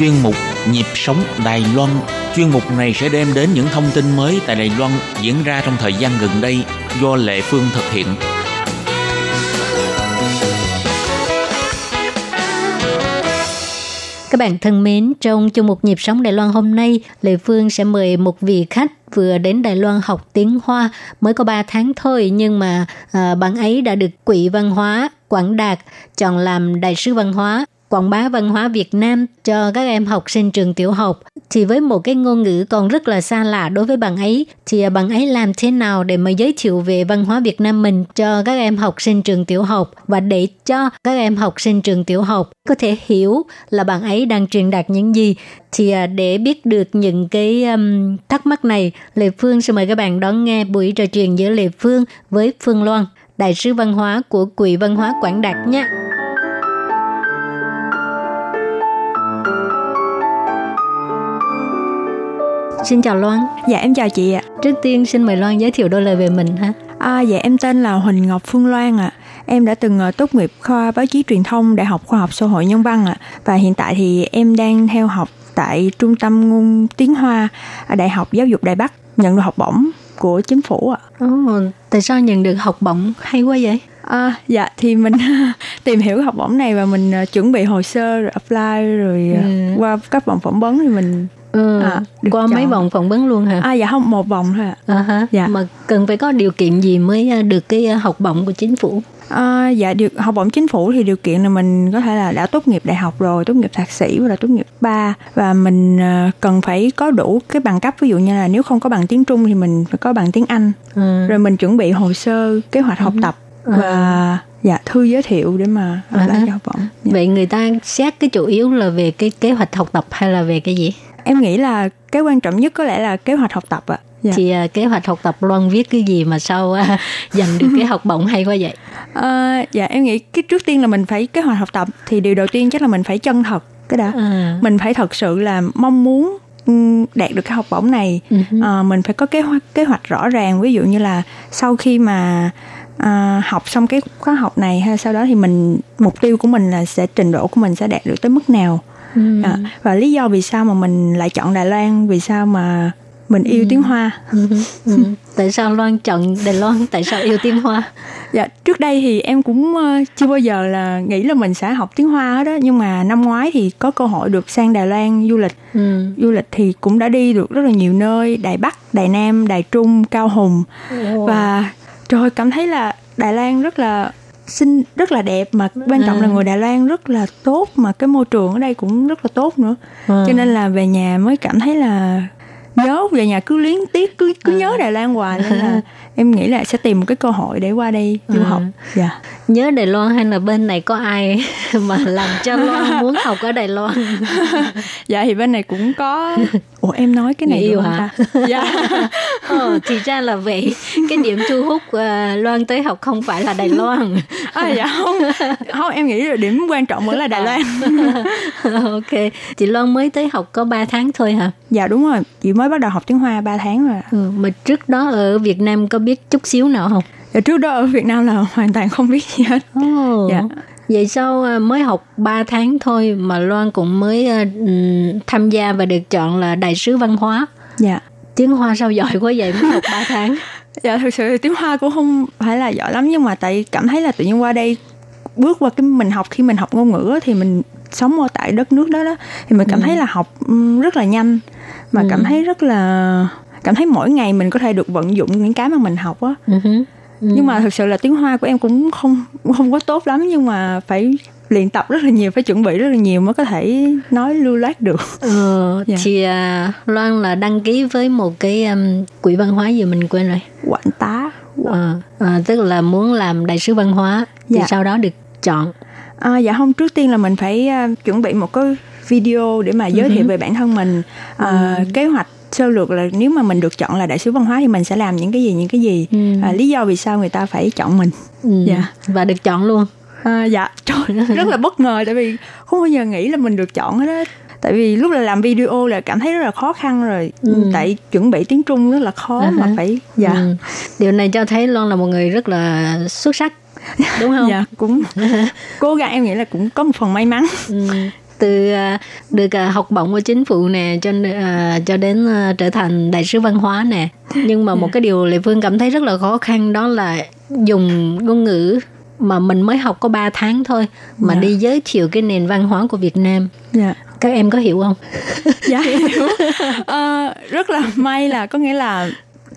Speaker 2: Chuyên mục Nhịp sống Đài Loan. Chuyên mục này sẽ đem đến những thông tin mới tại Đài Loan diễn ra trong thời gian gần đây do Lệ Phương thực hiện.
Speaker 3: Các bạn thân mến, trong chung một nhịp sống Đài Loan hôm nay, Lệ Phương sẽ mời một vị khách vừa đến Đài Loan học tiếng Hoa. Mới có 3 tháng thôi nhưng mà à, bạn ấy đã được Quỹ Văn hóa Quảng Đạt chọn làm đại sứ văn hóa quảng bá văn hóa Việt Nam cho các em học sinh trường tiểu học thì với một cái ngôn ngữ còn rất là xa lạ đối với bạn ấy thì bạn ấy làm thế nào để mà giới thiệu về văn hóa Việt Nam mình cho các em học sinh trường tiểu học và để cho các em học sinh trường tiểu học có thể hiểu là bạn ấy đang truyền đạt những gì thì à, để biết được những cái um, thắc mắc này Lê Phương sẽ mời các bạn đón nghe buổi trò chuyện giữa Lê Phương với Phương Loan đại sứ văn hóa của Quỹ Văn hóa Quảng Đạt nhé. Xin chào Loan.
Speaker 7: Dạ em chào chị ạ.
Speaker 3: Trước tiên xin mời Loan giới thiệu đôi lời về mình ha.
Speaker 7: À, dạ em tên là Huỳnh Ngọc Phương Loan ạ. Em đã từng ờ, tốt nghiệp khoa báo chí truyền thông Đại học Khoa học Xã hội Nhân văn ạ. Và hiện tại thì em đang theo học tại Trung tâm ngôn tiếng Hoa ở Đại học Giáo dục Đài Bắc nhận được học bổng của chính phủ ạ.
Speaker 3: Ồ, tại sao nhận được học bổng hay quá vậy?
Speaker 7: À, dạ thì mình tìm hiểu học bổng này và mình ờ, chuẩn bị hồ sơ rồi apply rồi ờ,
Speaker 3: Ừ.
Speaker 7: qua các vòng phỏng vấn thì mình
Speaker 3: Ừ,
Speaker 7: À,
Speaker 3: qua
Speaker 7: chọn.
Speaker 3: mấy vòng phỏng vấn luôn hả?
Speaker 7: à dạ không một vòng thôi ạ.
Speaker 3: À ha.
Speaker 7: Dạ.
Speaker 3: Mà cần phải có điều kiện gì mới à, được cái à, học bổng của chính phủ?
Speaker 7: À, dạ được học bổng chính phủ thì điều kiện là mình có thể là đã tốt nghiệp đại học rồi tốt nghiệp thạc sĩ hoặc là tốt nghiệp ba và mình ờ, cần phải có đủ cái bằng cấp ví dụ như là nếu không có bằng tiếng Trung thì mình phải có bằng tiếng Anh
Speaker 3: Ừ.
Speaker 7: rồi mình chuẩn bị hồ sơ kế hoạch học tập và dạ thư giới thiệu để mà
Speaker 3: À
Speaker 7: apply
Speaker 3: ha.
Speaker 7: cho học bổng Dạ.
Speaker 3: Vậy người ta xét cái chủ yếu là về cái kế hoạch học tập hay là về cái gì?
Speaker 7: Em nghĩ là cái quan trọng nhất có lẽ là kế hoạch học tập ạ dạ.
Speaker 3: Thì à, kế hoạch học tập Loan viết cái gì mà sao à, giành được cái học bổng hay quá vậy?
Speaker 7: Ờ, dạ em nghĩ cái trước tiên là mình phải kế hoạch học tập thì điều đầu tiên chắc là mình phải chân thật cái đã
Speaker 3: À.
Speaker 7: mình phải thật sự là mong muốn ừm, đạt được cái học bổng này
Speaker 3: Ừ hứ.
Speaker 7: Ờ, mình phải có kế hoạch kế hoạch rõ ràng ví dụ như là sau khi mà à, học xong cái khóa học này hay sau đó thì mình mục tiêu của mình là sẽ trình độ của mình sẽ đạt được tới mức nào
Speaker 3: Ừ.
Speaker 7: À, và lý do vì sao mà mình lại chọn Đài Loan vì sao mà mình yêu tiếng Hoa
Speaker 3: Ừ. Ừ. Tại sao Loan chọn Đài Loan? Tại sao yêu tiếng Hoa?
Speaker 7: Dạ, trước đây thì em cũng ờ, chưa bao giờ là nghĩ là mình sẽ học tiếng Hoa hết đó Nhưng mà năm ngoái thì có cơ hội được sang Đài Loan du lịch
Speaker 3: Ừ.
Speaker 7: Du lịch thì cũng đã đi được rất là nhiều nơi Đài Bắc, Đài Nam, Đài Trung, Cao Hùng Và trời ơi, cảm thấy là Đài Loan rất là xinh, rất là đẹp Mà quan trọng là người Đài Loan rất là tốt Mà cái môi trường ở đây cũng rất là tốt nữa.
Speaker 3: Ừ.
Speaker 7: Cho nên là về nhà mới cảm thấy là nhớ về nhà cứ liếng tiếc cứ cứ nhớ Đài Loan hoài nên là em nghĩ là sẽ tìm một cái cơ hội để qua đây du học dạ
Speaker 3: Nhớ Đài Loan hay là bên này có ai mà làm cho Loan muốn học ở Đài Loan?
Speaker 7: dạ thì bên này cũng có ủa em nói cái này
Speaker 3: yêu hả?
Speaker 7: ta? dạ
Speaker 3: Ờ, thì ra là vậy. Cái điểm thu hút à, Loan tới học không phải là Đài Loan.
Speaker 7: à, dạ không không em nghĩ là điểm quan trọng vẫn là Đài Loan
Speaker 3: ok. Chị Loan mới tới học có 3 tháng thôi hả?
Speaker 7: dạ đúng rồi chị mới bắt đầu học tiếng Hoa 3 tháng rồi ạ.
Speaker 3: Ừ, mà trước đó ở Việt Nam có biết chút xíu nào không?
Speaker 7: dạ, trước đó ở Việt Nam là hoàn toàn không biết gì hết
Speaker 3: Ồ.
Speaker 7: Dạ.
Speaker 3: Vậy sao à, mới học 3 tháng thôi mà Loan cũng mới à, ừm, tham gia và được chọn là đại sứ văn hóa.
Speaker 7: dạ
Speaker 3: Tiếng Hoa sao giỏi quá vậy mới học 3 tháng?
Speaker 7: dạ thực sự tiếng Hoa cũng không phải là giỏi lắm nhưng mà tại cảm thấy là tự nhiên qua đây bước qua cái mình học khi mình học ngôn ngữ thì mình sống ở tại đất nước đó đó thì mình cảm thấy là học ừm, rất là nhanh mà cảm thấy rất là cảm thấy mỗi ngày mình có thể được vận dụng những cái mà mình học á
Speaker 3: Ừ hứ.
Speaker 7: nhưng mà thực sự là tiếng hoa của em cũng không không có tốt lắm nhưng mà phải luyện tập rất là nhiều phải chuẩn bị rất là nhiều mới có thể nói lưu loát được
Speaker 3: Ờ,
Speaker 7: Dạ.
Speaker 3: thì à, Loan là đăng ký với một cái um, quỹ văn hóa gì mình quên rồi.
Speaker 7: quảng tá
Speaker 3: Ờ, à, tức là muốn làm đại sứ văn hóa thì
Speaker 7: Dạ.
Speaker 3: sau đó được chọn.
Speaker 7: à, dạ không trước tiên là mình phải à, chuẩn bị một cái video để mà giới thiệu về bản thân mình à, kế hoạch sơ lược là nếu mà mình được chọn là đại sứ văn hóa thì mình sẽ làm những cái gì những cái gì? À, lý do vì sao người ta phải chọn mình?
Speaker 3: Ừ.
Speaker 7: Dạ.
Speaker 3: và được chọn luôn.
Speaker 7: À, dạ. Trời rất là bất ngờ tại vì không bao giờ nghĩ là mình được chọn hết á. Tại vì lúc là làm video là cảm thấy rất là khó khăn rồi. Tại chuẩn bị tiếng trung rất là khó
Speaker 3: À
Speaker 7: mà
Speaker 3: hả.
Speaker 7: phải dạ.
Speaker 3: Ừ. điều này cho thấy loan là một người rất là xuất sắc đúng không?
Speaker 7: Dạ cũng cố gắng em nghĩ là cũng có một phần may mắn.
Speaker 3: Ừ. từ à, được à, học bổng của chính phủ nè cho à, cho đến trở thành đại sứ văn hóa nè. Nhưng mà một cái điều lệ phương cảm thấy rất là khó khăn đó là dùng ngôn ngữ mà mình mới học có 3 tháng thôi mà
Speaker 7: Dạ.
Speaker 3: đi giới thiệu cái nền văn hóa của Việt Nam.
Speaker 7: Dạ.
Speaker 3: Các em có hiểu không?
Speaker 7: Dạ hiểu. Ờ, rất là may là có nghĩa là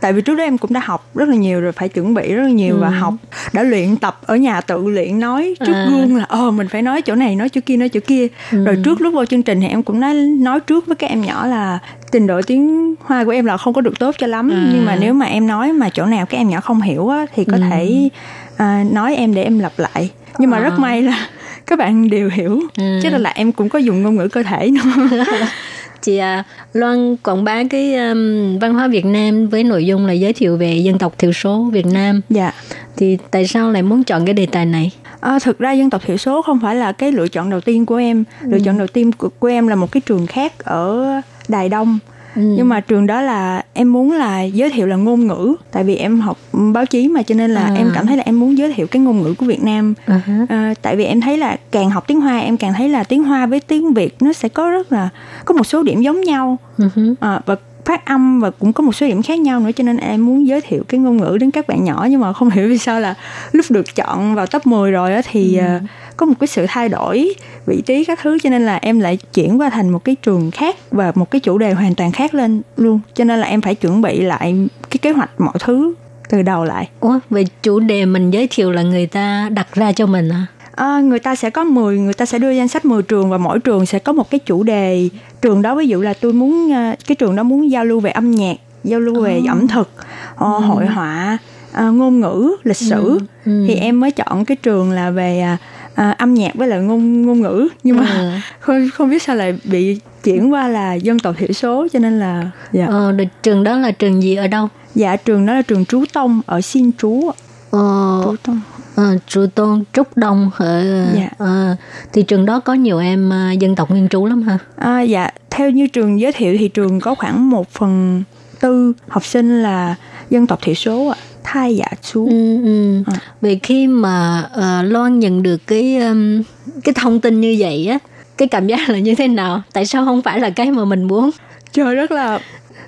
Speaker 7: tại vì trước đó em cũng đã học rất là nhiều rồi phải chuẩn bị rất là nhiều và học đã luyện tập ở nhà tự luyện nói trước
Speaker 3: À.
Speaker 7: gương là ờ mình phải nói chỗ này nói chỗ kia nói chỗ kia rồi trước lúc vào chương trình thì em cũng đã nói trước với các em nhỏ là trình độ tiếng hoa của em là không có được tốt cho lắm
Speaker 3: À.
Speaker 7: nhưng mà nếu mà em nói mà chỗ nào các em nhỏ không hiểu á, thì có thể à, nói em để em lặp lại nhưng mà
Speaker 3: À.
Speaker 7: rất may là các bạn đều hiểu
Speaker 3: Ừ.
Speaker 7: chứ là em cũng có dùng ngôn ngữ cơ thể nữa
Speaker 3: chị à, Loan quảng bá cái um, văn hóa Việt Nam với nội dung là giới thiệu về dân tộc thiểu số Việt Nam.
Speaker 7: Dạ.
Speaker 3: Thì tại sao lại muốn chọn cái đề tài này?
Speaker 7: À, thực ra dân tộc thiểu số không phải là cái lựa chọn đầu tiên của em. Lựa chọn đầu tiên của, của em là một cái trường khác ở đài đông nhưng mà trường đó là em muốn là giới thiệu là ngôn ngữ tại vì em học báo chí mà cho nên là
Speaker 3: À.
Speaker 7: em cảm thấy là em muốn giới thiệu cái ngôn ngữ của việt nam
Speaker 3: ha.
Speaker 7: à, tại vì em thấy là càng học tiếng hoa em càng thấy là tiếng hoa với tiếng việt nó sẽ có rất là có một số điểm giống nhau
Speaker 3: Ừ hứ.
Speaker 7: à, và phát âm và cũng có một số điểm khác nhau nữa cho nên em muốn giới thiệu cái ngôn ngữ đến các bạn nhỏ nhưng mà không hiểu vì sao là lúc được chọn vào top 10 rồi á thì à, có một cái sự thay đổi vị trí các thứ cho nên là em lại chuyển qua thành một cái trường khác và một cái chủ đề hoàn toàn khác lên luôn. Cho nên là em phải chuẩn bị lại cái kế hoạch mọi thứ từ đầu lại.
Speaker 3: Ủa, về chủ đề mình giới thiệu là người ta đặt ra cho mình à?
Speaker 7: À, người ta sẽ có 10, người ta sẽ đưa danh sách 10 trường và mỗi trường sẽ có một cái chủ đề. Trường đó ví dụ là tôi muốn à, cái trường đó muốn giao lưu về âm nhạc, giao lưu về ẩm thực, ờ, hội họa, à, ngôn ngữ, lịch sử. Thì em mới chọn cái trường là về à, âm nhạc với lại ngôn ngôn ngữ nhưng mà
Speaker 3: Ừ.
Speaker 7: không không biết sao lại bị chuyển qua là dân tộc thiểu số cho nên là dạ
Speaker 3: Ờ, trường đó là trường gì ở đâu?
Speaker 7: dạ trường đó là trường Trú Tông ở Xin Trú.
Speaker 3: Ờ,
Speaker 7: Trú Tông
Speaker 3: ờ, Trù Tôn Trúc Đông ở
Speaker 7: Dạ.
Speaker 3: ờ, thì trường đó có nhiều em à, dân tộc nguyên trú lắm ha.
Speaker 7: À, dạ, theo như trường giới thiệu thì trường có khoảng một phần tư học sinh là dân tộc thiểu số ạ. Thai dạ chú.
Speaker 3: Ừ, ừ.
Speaker 7: À.
Speaker 3: Về khi mà ờ, Loan nhận được cái um, cái thông tin như vậy á, cái cảm giác là như thế nào? Tại sao không phải là cái mà mình muốn?
Speaker 7: Trời rất là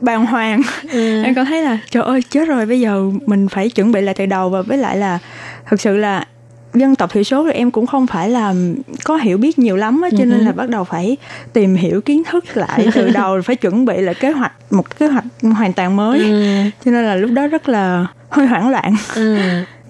Speaker 7: bàng hoàng.
Speaker 3: Ừ.
Speaker 7: Em cảm thấy là trời ơi chết rồi bây giờ mình phải chuẩn bị lại từ đầu và với lại là thật sự là dân tộc thiểu số rồi em cũng không phải là có hiểu biết nhiều lắm á, cho nên là bắt đầu phải tìm hiểu kiến thức lại từ đầu phải chuẩn bị lại kế hoạch một kế hoạch hoàn toàn mới
Speaker 3: Ừ.
Speaker 7: cho nên là lúc đó rất là hơi hoảng loạn
Speaker 3: Ừ.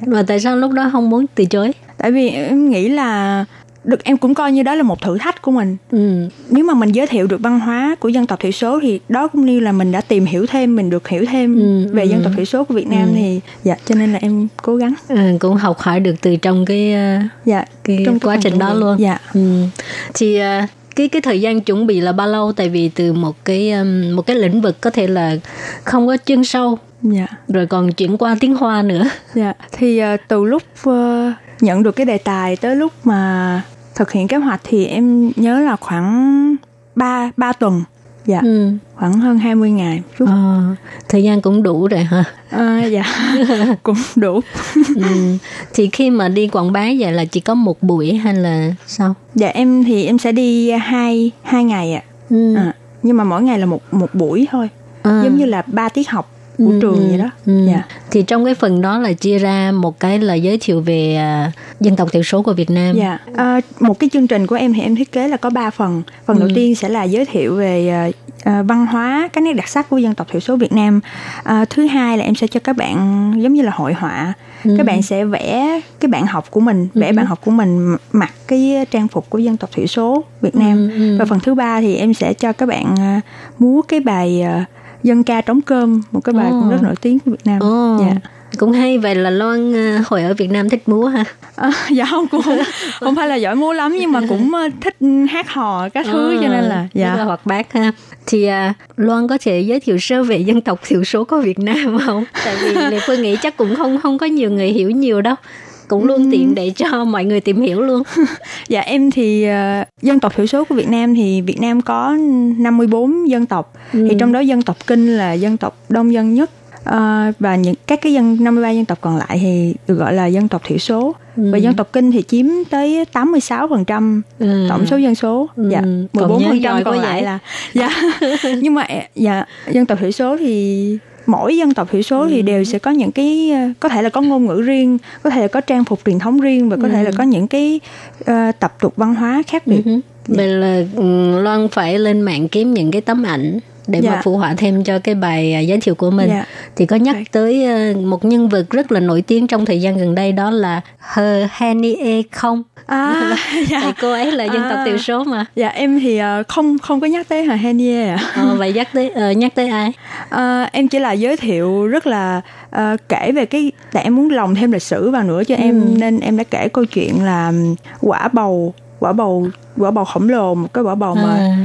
Speaker 3: Mà tại sao lúc đó không muốn từ chối?
Speaker 7: tại vì em nghĩ là được em cũng coi như đó là một thử thách của mình
Speaker 3: Ừ.
Speaker 7: nếu mà mình giới thiệu được văn hóa của dân tộc thiểu số thì đó cũng như là mình đã tìm hiểu thêm mình được hiểu thêm
Speaker 3: Ừ,
Speaker 7: về
Speaker 3: ừ.
Speaker 7: dân tộc thiểu số của Việt Nam thì dạ cho nên là em cố gắng
Speaker 3: Ừ, cũng học hỏi được từ trong cái ờ,
Speaker 7: dạ
Speaker 3: cái
Speaker 7: trong
Speaker 3: quá trình đó luôn.
Speaker 7: dạ
Speaker 3: Ừ. Thì ờ, cái cái thời gian chuẩn bị là bao lâu? Tại vì từ một cái um, một cái lĩnh vực có thể là không có chuyên sâu
Speaker 7: dạ
Speaker 3: rồi còn chuyển qua tiếng Hoa nữa.
Speaker 7: dạ thì ờ, từ lúc ờ, nhận được cái đề tài tới lúc mà thực hiện kế hoạch thì em nhớ là khoảng 3 ba tuần dạ
Speaker 3: Ừ.
Speaker 7: khoảng hơn 20 ngày chút
Speaker 3: Ờ, thời gian cũng đủ rồi ha.
Speaker 7: à, dạ cũng đủ
Speaker 3: ừ. Thì khi mà đi quảng bá vậy là chỉ có một buổi hay là sao?
Speaker 7: dạ em thì em sẽ đi hai hai ngày ạ
Speaker 3: Ừ.
Speaker 7: à, nhưng mà mỗi ngày là một một buổi thôi
Speaker 3: À.
Speaker 7: giống như là ba tiết học của
Speaker 3: Ừ,
Speaker 7: trường
Speaker 3: ừ,
Speaker 7: vậy đó
Speaker 3: ừ.
Speaker 7: dạ
Speaker 3: Thì trong cái phần đó là chia ra một cái là giới thiệu về à, dân tộc thiểu số của Việt Nam.
Speaker 7: dạ à, một cái chương trình của em thì em thiết kế là có ba phần phần
Speaker 3: Ừ.
Speaker 7: đầu tiên sẽ là giới thiệu về à, văn hóa các nét đặc sắc của dân tộc thiểu số Việt Nam à, thứ hai là em sẽ cho các bạn giống như là hội họa
Speaker 3: Ừ.
Speaker 7: các bạn sẽ vẽ cái bạn học của mình vẽ bạn học của mình mặc cái trang phục của dân tộc thiểu số Việt Nam
Speaker 3: Ừ, ừ.
Speaker 7: và phần thứ ba thì em sẽ cho các bạn à, múa cái bài à, dân ca trống cơm một cái bài
Speaker 3: Ồ.
Speaker 7: cũng rất nổi tiếng của Việt Nam.
Speaker 3: Ồ,
Speaker 7: dạ.
Speaker 3: Cũng hay vậy là Loan ờ, hồi ở Việt Nam thích múa ha?
Speaker 7: À, dạ không cũng không, không phải là giỏi múa lắm nhưng mà cũng ờ, thích hát hò các thứ cho nên là
Speaker 3: rất là
Speaker 7: dạ
Speaker 3: hoạt bát ha. Thì à, Loan có thể giới thiệu sơ về dân tộc thiểu số của Việt Nam không? Tại vì Lê Phương nghĩ chắc cũng không không có nhiều người hiểu nhiều đâu cũng luôn tiện để cho mọi người tìm hiểu luôn
Speaker 7: dạ em thì ờ, dân tộc thiểu số của Việt Nam thì Việt Nam có 54 dân tộc
Speaker 3: Ừ.
Speaker 7: thì trong đó dân tộc Kinh là dân tộc đông dân nhất Ờ, và những các cái dân 53 dân tộc còn lại thì được gọi là dân tộc thiểu số
Speaker 3: Ừ.
Speaker 7: và dân tộc Kinh thì chiếm tới 86%
Speaker 3: Ừ.
Speaker 7: tổng số dân số
Speaker 3: Ừ.
Speaker 7: dạ
Speaker 3: Còn
Speaker 7: 14
Speaker 3: nhớ
Speaker 7: phần
Speaker 3: giỏi
Speaker 7: trăm còn
Speaker 3: quá
Speaker 7: lại
Speaker 3: vậy.
Speaker 7: là dạ nhưng mà dạ dân tộc thiểu số thì mỗi dân tộc thiểu số
Speaker 3: Ừ.
Speaker 7: thì đều sẽ có những cái ờ, có thể là có ngôn ngữ riêng có thể là có trang phục truyền thống riêng và có thể là có những cái ờ, tập tục văn hóa khác biệt
Speaker 3: Ừ. Vậy là ừ, Loan phải lên mạng kiếm những cái tấm ảnh để mà
Speaker 7: Dạ.
Speaker 3: phụ họa thêm cho cái bài à, giới thiệu của mình
Speaker 7: Dạ.
Speaker 3: thì có nhắc
Speaker 7: Right.
Speaker 3: tới ờ, một nhân vật rất là nổi tiếng trong thời gian gần đây đó là Hờ Hanie không
Speaker 7: à dạ.
Speaker 3: tại cô ấy là dân tộc
Speaker 7: À.
Speaker 3: thiểu số mà
Speaker 7: dạ em thì ờ, không không có nhắc tới Hà Henie ạ
Speaker 3: ờ, vậy nhắc tới ờ, nhắc tới ai
Speaker 7: Ờ, em chỉ là giới thiệu rất là ờ, kể về cái tại em muốn lồng thêm lịch sử vào nữa cho em nên em đã kể câu chuyện là quả bầu quả bầu quả bầu khổng lồ một cái quả bầu mà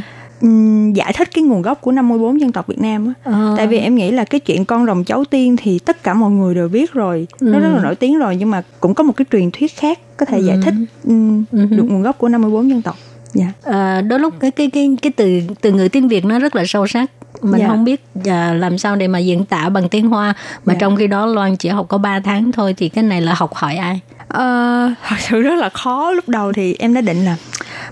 Speaker 3: À.
Speaker 7: giải thích cái nguồn gốc của 54 dân tộc Việt Nam á.
Speaker 3: Ờ.
Speaker 7: Tại vì em nghĩ là cái chuyện con rồng cháu tiên thì tất cả mọi người đều biết rồi, nó rất là nổi tiếng rồi nhưng mà cũng có một cái truyền thuyết khác có thể giải thích ừm, được nguồn gốc của 54 dân tộc. Dạ.
Speaker 3: À, đôi lúc cái cái cái cái từ từ ngữ tiếng Việt nó rất là sâu sắc mình
Speaker 7: Dạ.
Speaker 3: không biết à, làm sao để mà diễn tả bằng tiếng Hoa mà
Speaker 7: Dạ.
Speaker 3: trong khi đó Loan chỉ học có 3 tháng thôi thì cái này là học hỏi ai
Speaker 7: Ờ, thật sự rất là khó lúc đầu thì em đã định là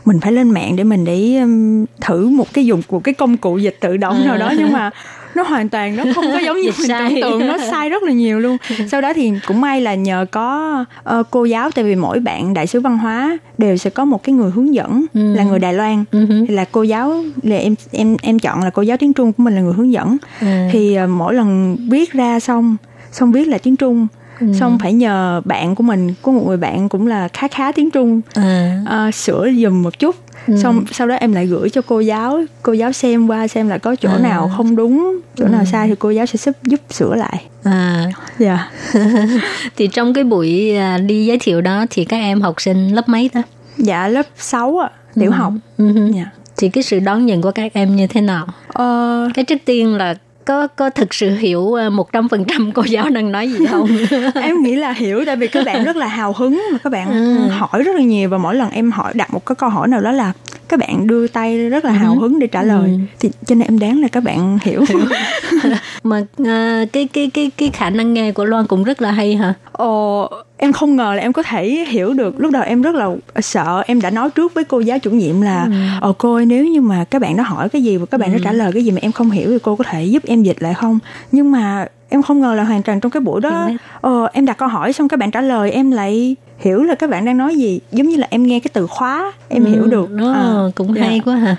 Speaker 7: mình phải lên mạng để mình để um, thử một cái dùng một cái công cụ dịch tự động nào đó nhưng mà nó hoàn toàn nó không có giống như mình
Speaker 3: sai.
Speaker 7: tưởng tượng nó sai rất là nhiều luôn sau đó thì cũng may là nhờ có ờ, cô giáo tại vì mỗi bạn đại sứ văn hóa đều sẽ có một cái người hướng dẫn
Speaker 3: Ừ.
Speaker 7: là người Đài Loan
Speaker 3: Ừ
Speaker 7: thì là cô giáo là em em em chọn là cô giáo tiếng Trung của mình là người hướng dẫn
Speaker 3: Ừ.
Speaker 7: thì ờ, mỗi lần viết ra xong xong viết là tiếng Trung
Speaker 3: Ừ.
Speaker 7: xong phải nhờ bạn của mình có một người bạn cũng là khá khá tiếng Trung
Speaker 3: à,
Speaker 7: ờ, sửa dùm một chút
Speaker 3: Ừ.
Speaker 7: xong sau đó em lại gửi cho cô giáo cô giáo xem qua xem là có chỗ
Speaker 3: À.
Speaker 7: nào không đúng chỗ
Speaker 3: Ừ.
Speaker 7: nào sai thì cô giáo sẽ giúp giúp sửa lại
Speaker 3: à.
Speaker 7: dạ
Speaker 3: thì trong cái buổi à, đi giới thiệu đó thì các em học sinh lớp mấy đó
Speaker 7: dạ lớp 6 ạ tiểu học
Speaker 3: Ừ hứ.
Speaker 7: dạ
Speaker 3: thì cái sự đón nhận của các em như thế nào
Speaker 7: Ờ,
Speaker 3: cái trước tiên là có có thực sự hiểu à, một trăm phần trăm cô giáo đang nói gì không?
Speaker 7: Em nghĩ là hiểu tại vì các bạn rất là hào hứng và các bạn
Speaker 3: Ừ.
Speaker 7: hỏi rất là nhiều và mỗi lần em hỏi đặt một cái câu hỏi nào đó là các bạn đưa tay rất là hào hứng để trả lời.
Speaker 3: Ừ.
Speaker 7: thì cho nên em đoán là các bạn hiểu
Speaker 3: mà à, cái cái cái cái khả năng nghe của Loan cũng rất là hay hả?
Speaker 7: Ồ, em không ngờ là em có thể hiểu được. Lúc đầu em rất là sợ. Em đã nói trước với cô giáo chủ nhiệm là
Speaker 3: Ừ.
Speaker 7: ờ cô ơi nếu như mà các bạn đó hỏi cái gì và các bạn đó trả lời cái gì mà em không hiểu thì cô có thể giúp em dịch lại không? Nhưng mà em không ngờ là hoàn toàn trong cái buổi đó ờ, em đặt câu hỏi xong các bạn trả lời em lại hiểu là các bạn đang nói gì giống như là em nghe cái từ khóa em hiểu
Speaker 3: Ừ,
Speaker 7: được.
Speaker 3: nó
Speaker 7: À,
Speaker 3: cũng
Speaker 7: dạ.
Speaker 3: hay quá hả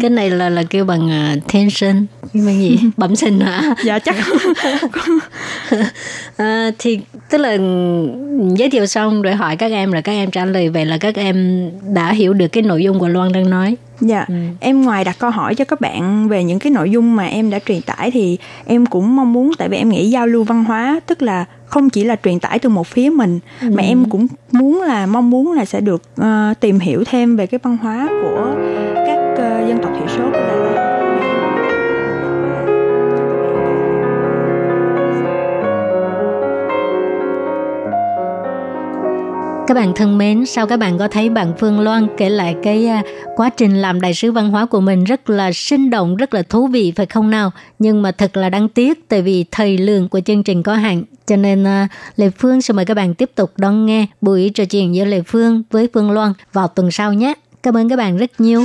Speaker 3: cái này là là kêu bằng uh, tension cái bằng gì? Bẩm sinh hả?
Speaker 7: Dạ chắc.
Speaker 3: À, thì tức là giới thiệu xong rồi hỏi các em rồi các em trả lời vậy là các em đã hiểu được cái nội dung của Loan đang nói.
Speaker 7: Dạ,
Speaker 3: Ừ.
Speaker 7: em ngoài đặt câu hỏi cho các bạn về những cái nội dung mà em đã truyền tải thì em cũng mong muốn tại vì em nghĩ giao lưu văn hóa tức là không chỉ là truyền tải từ một phía mình
Speaker 3: Ừ.
Speaker 7: mà em cũng muốn là mong muốn là sẽ được ờ, tìm hiểu thêm về cái văn hóa của các ờ, dân tộc thiểu số của Đà
Speaker 3: Các bạn thân mến, sao các bạn có thấy bạn Phương Loan kể lại cái à, quá trình làm đại sứ văn hóa của mình rất là sinh động, rất là thú vị phải không nào? Nhưng mà thật là đáng tiếc tại vì thời lượng của chương trình có hạn. Cho nên à, Lê Phương sẽ mời các bạn tiếp tục đón nghe buổi trò chuyện giữa Lê Phương với Phương Loan vào tuần sau nhé. Cảm ơn các bạn rất nhiều.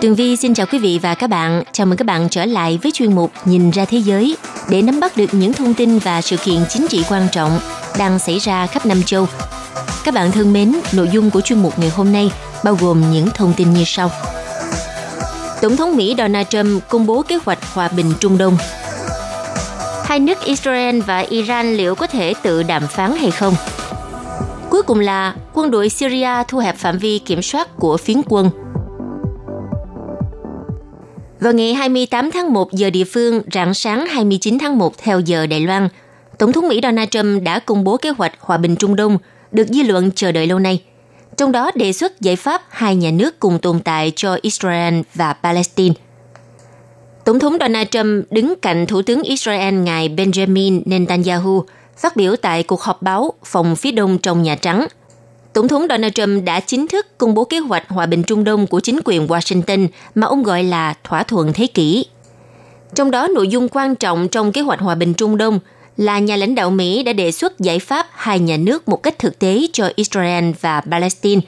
Speaker 1: Tường Vi xin chào quý vị và các bạn. Chào mừng các bạn trở lại với chuyên mục Nhìn ra thế giới để nắm bắt được những thông tin và sự kiện chính trị quan trọng đang xảy ra khắp năm châu. Các bạn thân mến, nội dung của chuyên mục ngày hôm nay bao gồm những thông tin như sau. Tổng thống Mỹ Donald Trump công bố kế hoạch hòa bình Trung Đông. Hai nước Israel và Iran liệu có thể tự đàm phán hay không? Cuối cùng là quân đội Syria thu hẹp phạm vi kiểm soát của phiến quân – vào ngày 28 tháng 1 giờ địa phương, rạng sáng 29 tháng 1 theo giờ Đài Loan, Tổng thống Mỹ Donald Trump đã công bố kế hoạch hòa bình Trung Đông được dư luận chờ đợi lâu nay. Trong đó đề xuất giải pháp hai nhà nước cùng tồn tại cho Israel và Palestine. Tổng thống Donald Trump đứng cạnh Thủ tướng Israel ngài Benjamin Netanyahu phát biểu tại cuộc họp báo phòng phía đông trong Nhà Trắng – Tổng thống Donald Trump đã chính thức công bố kế hoạch hòa bình Trung Đông của chính quyền Washington mà ông gọi là thỏa thuận thế kỷ. Trong đó nội dung quan trọng trong kế hoạch hòa bình Trung Đông là nhà lãnh đạo Mỹ đã đề xuất giải pháp hai nhà nước một cách thực tế cho Israel và Palestine.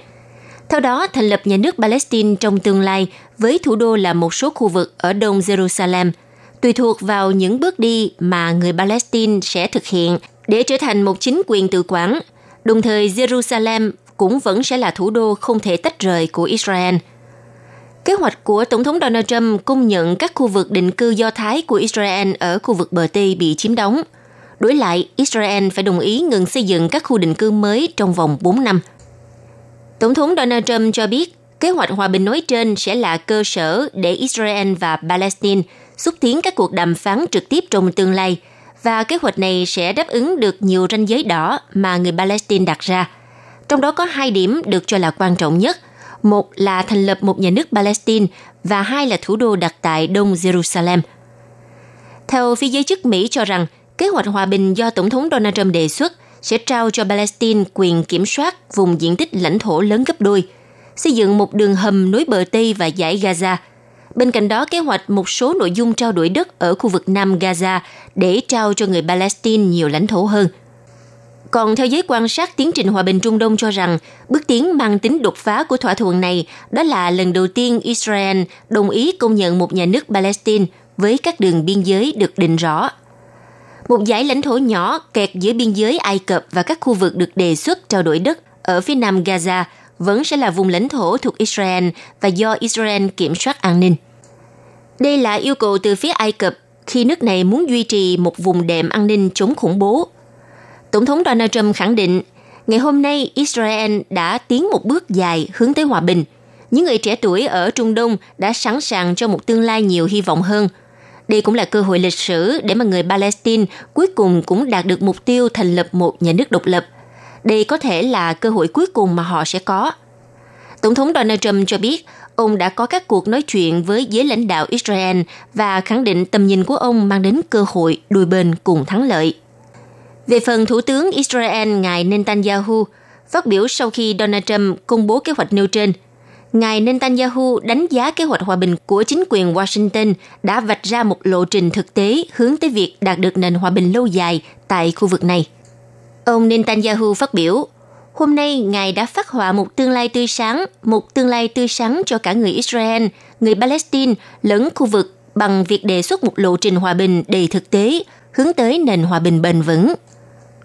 Speaker 1: Theo đó, thành lập nhà nước Palestine trong tương lai với thủ đô là một số khu vực ở đông Jerusalem, tùy thuộc vào những bước đi mà người Palestine sẽ thực hiện để trở thành một chính quyền tự quản – Đồng thời Jerusalem cũng vẫn sẽ là thủ đô không thể tách rời của Israel. Kế hoạch của Tổng thống Donald Trump công nhận các khu vực định cư Do Thái của Israel ở khu vực bờ Tây bị chiếm đóng. Đối lại, Israel phải đồng ý ngừng xây dựng các khu định cư mới trong vòng 4 năm. Tổng thống Donald Trump cho biết kế hoạch hòa bình nói trên sẽ là cơ sở để Israel và Palestine xúc tiến các cuộc đàm phán trực tiếp trong tương lai – và kế hoạch này sẽ đáp ứng được nhiều ranh giới đỏ mà người Palestine đặt ra. Trong đó có hai điểm được cho là quan trọng nhất. Một là thành lập một nhà nước Palestine và hai là thủ đô đặt tại Đông Jerusalem. Theo phía giới chức Mỹ cho rằng, kế hoạch hòa bình do Tổng thống Donald Trump đề xuất sẽ trao cho Palestine quyền kiểm soát vùng diện tích lãnh thổ lớn gấp đôi, xây dựng một đường hầm nối bờ Tây và giải Gaza – Bên cạnh đó, kế hoạch một số nội dung trao đổi đất ở khu vực Nam Gaza để trao cho người Palestine nhiều lãnh thổ hơn. Còn theo giới quan sát tiến trình hòa bình Trung Đông cho rằng, bước tiến mang tính đột phá của thỏa thuận này đó là lần đầu tiên Israel đồng ý công nhận một nhà nước Palestine với các đường biên giới được định rõ. Một giải lãnh thổ nhỏ kẹt giữa biên giới Ai Cập và các khu vực được đề xuất trao đổi đất ở phía nam Gaza – vẫn sẽ là vùng lãnh thổ thuộc Israel và do Israel kiểm soát an ninh. Đây là yêu cầu từ phía Ai Cập khi nước này muốn duy trì một vùng đệm an ninh chống khủng bố. Tổng thống Donald Trump khẳng định, ngày hôm nay Israel đã tiến một bước dài hướng tới hòa bình. Những người trẻ tuổi ở Trung Đông đã sẵn sàng cho một tương lai nhiều hy vọng hơn. Đây cũng là cơ hội lịch sử để mà người Palestine cuối cùng cũng đạt được mục tiêu thành lập một nhà nước độc lập – đây có thể là cơ hội cuối cùng mà họ sẽ có. Tổng thống Donald Trump cho biết ông đã có các cuộc nói chuyện với giới lãnh đạo Israel và khẳng định tầm nhìn của ông mang đến cơ hội đôi bên cùng thắng lợi. Về phần Thủ tướng Israel ngài Netanyahu, phát biểu sau khi Donald Trump công bố kế hoạch nêu trên, ngài Netanyahu đánh giá kế hoạch hòa bình của chính quyền Washington đã vạch ra một lộ trình thực tế hướng tới việc đạt được nền hòa bình lâu dài tại khu vực này. Ông Netanyahu phát biểu, hôm nay Ngài đã phát họa một tương lai tươi sáng, một tương lai tươi sáng cho cả người Israel, người Palestine lẫn khu vực bằng việc đề xuất một lộ trình hòa bình đầy thực tế, hướng tới nền hòa bình bền vững.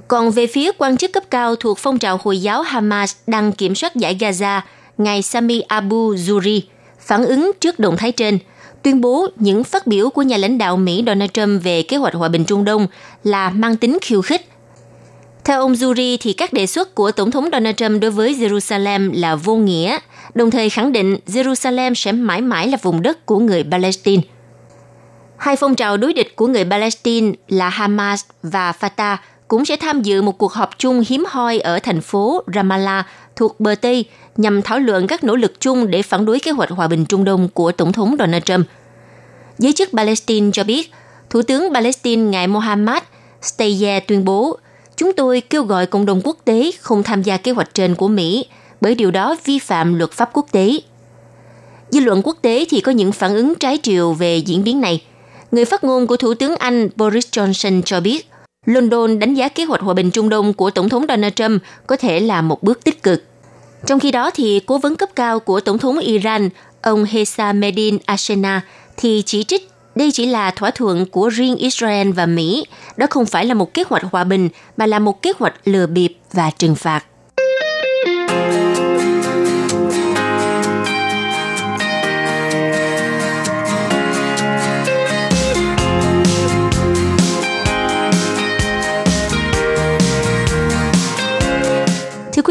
Speaker 1: Còn về phía quan chức cấp cao thuộc phong trào Hồi giáo Hamas đang kiểm soát giải Gaza, ngài Sami Abu Zuri, phản ứng trước động thái trên, tuyên bố những phát biểu của nhà lãnh đạo Mỹ Donald Trump về kế hoạch hòa bình Trung Đông là mang tính khiêu khích, theo ông Zuri thì các đề xuất của Tổng thống Donald Trump đối với Jerusalem là vô nghĩa, đồng thời khẳng định Jerusalem sẽ mãi mãi là vùng đất của người Palestine. Hai phong trào đối địch của người Palestine là Hamas và Fatah cũng sẽ tham dự một cuộc họp chung hiếm hoi ở thành phố Ramallah thuộc bờ Tây nhằm thảo luận các nỗ lực chung để phản đối kế hoạch hòa bình Trung Đông của Tổng thống Donald Trump. Giới chức Palestine cho biết, Thủ tướng Palestine ngài Mohammad Steyer tuyên bố, chúng tôi kêu gọi cộng đồng quốc tế không tham gia kế hoạch trên của Mỹ bởi điều đó vi phạm luật pháp quốc tế. Dư luận quốc tế thì có những phản ứng trái chiều về diễn biến này. Người phát ngôn của Thủ tướng Anh Boris Johnson cho biết, London đánh giá kế hoạch hòa bình Trung Đông của Tổng thống Donald Trump có thể là một bước tích cực. Trong khi đó thì cố vấn cấp cao của Tổng thống Iran, ông Hessamedin Ashena thì chỉ trích đây chỉ là thỏa thuận của riêng Israel và Mỹ, đó không phải là một kế hoạch hòa bình mà là một kế hoạch lừa bịp và trừng phạt.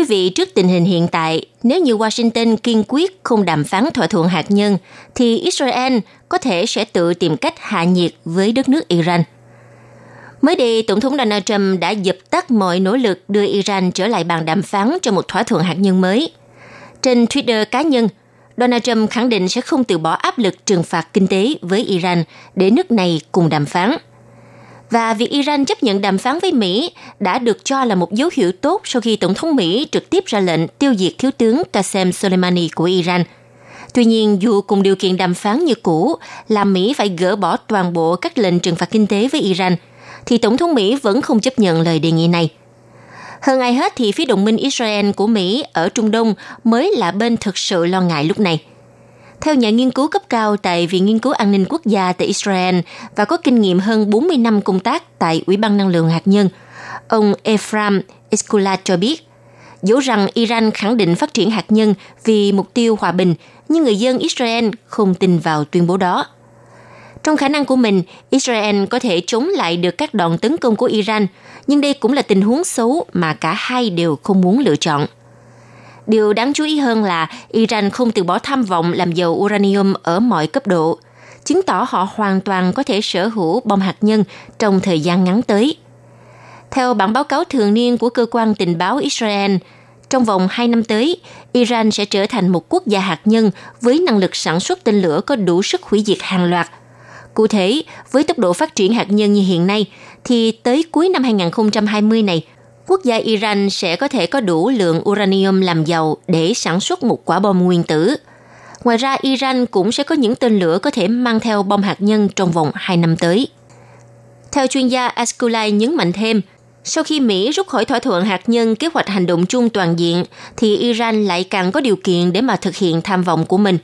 Speaker 1: Vị, trước tình hình hiện tại, nếu như Washington kiên quyết không đàm phán thỏa thuận hạt nhân, thì Israel có thể sẽ tự tìm cách hạ nhiệt với đất nước Iran. Mới đây, Tổng thống Donald Trump đã dập tắt mọi nỗ lực đưa Iran trở lại bàn đàm phán cho một thỏa thuận hạt nhân mới. Trên Twitter cá nhân, Donald Trump khẳng định sẽ không từ bỏ áp lực trừng phạt kinh tế với Iran để nước này cùng đàm phán và việc Iran chấp nhận đàm phán với Mỹ đã được cho là một dấu hiệu tốt sau khi Tổng thống Mỹ trực tiếp ra lệnh tiêu diệt thiếu tướng Qasem Soleimani của Iran. Tuy nhiên, dù cùng điều kiện đàm phán như cũ là Mỹ phải gỡ bỏ toàn bộ các lệnh trừng phạt kinh tế với Iran, thì Tổng thống Mỹ vẫn không chấp nhận lời đề nghị này. Hơn ai hết thì phía đồng minh Israel của Mỹ ở Trung Đông mới là bên thực sự lo ngại lúc này – theo nhà nghiên cứu cấp cao tại Viện Nghiên cứu An ninh Quốc gia tại Israel và có kinh nghiệm hơn 40 năm công tác tại Ủy ban Năng lượng Hạt nhân, ông Ephraim Eskulat cho biết, dẫu rằng Iran khẳng định phát triển hạt nhân vì mục tiêu hòa bình, nhưng người dân Israel không tin vào tuyên bố đó. Trong khả năng của mình, Israel có thể chống lại được các đòn tấn công của Iran, nhưng đây cũng là tình huống xấu mà cả hai đều không muốn lựa chọn. Điều đáng chú ý hơn là Iran không từ bỏ tham vọng làm dầu uranium ở mọi cấp độ, chứng tỏ họ hoàn toàn có thể sở hữu bom hạt nhân trong thời gian ngắn tới. Theo bản báo cáo thường niên của cơ quan tình báo Israel, trong vòng 2 năm tới, Iran sẽ trở thành một quốc gia hạt nhân với năng lực sản xuất tên lửa có đủ sức hủy diệt hàng loạt. Cụ thể, với tốc độ phát triển hạt nhân như hiện nay, thì tới cuối năm 2020 này, quốc gia Iran sẽ có thể có đủ lượng uranium làm dầu để sản xuất một quả bom nguyên tử. Ngoài ra, Iran cũng sẽ có những tên lửa có thể mang theo bom hạt nhân trong vòng 2 năm tới. Theo chuyên gia Askulai nhấn mạnh thêm, sau khi Mỹ rút khỏi thỏa thuận hạt nhân kế hoạch hành động chung toàn diện, thì Iran lại càng có điều kiện để mà thực hiện tham vọng của mình.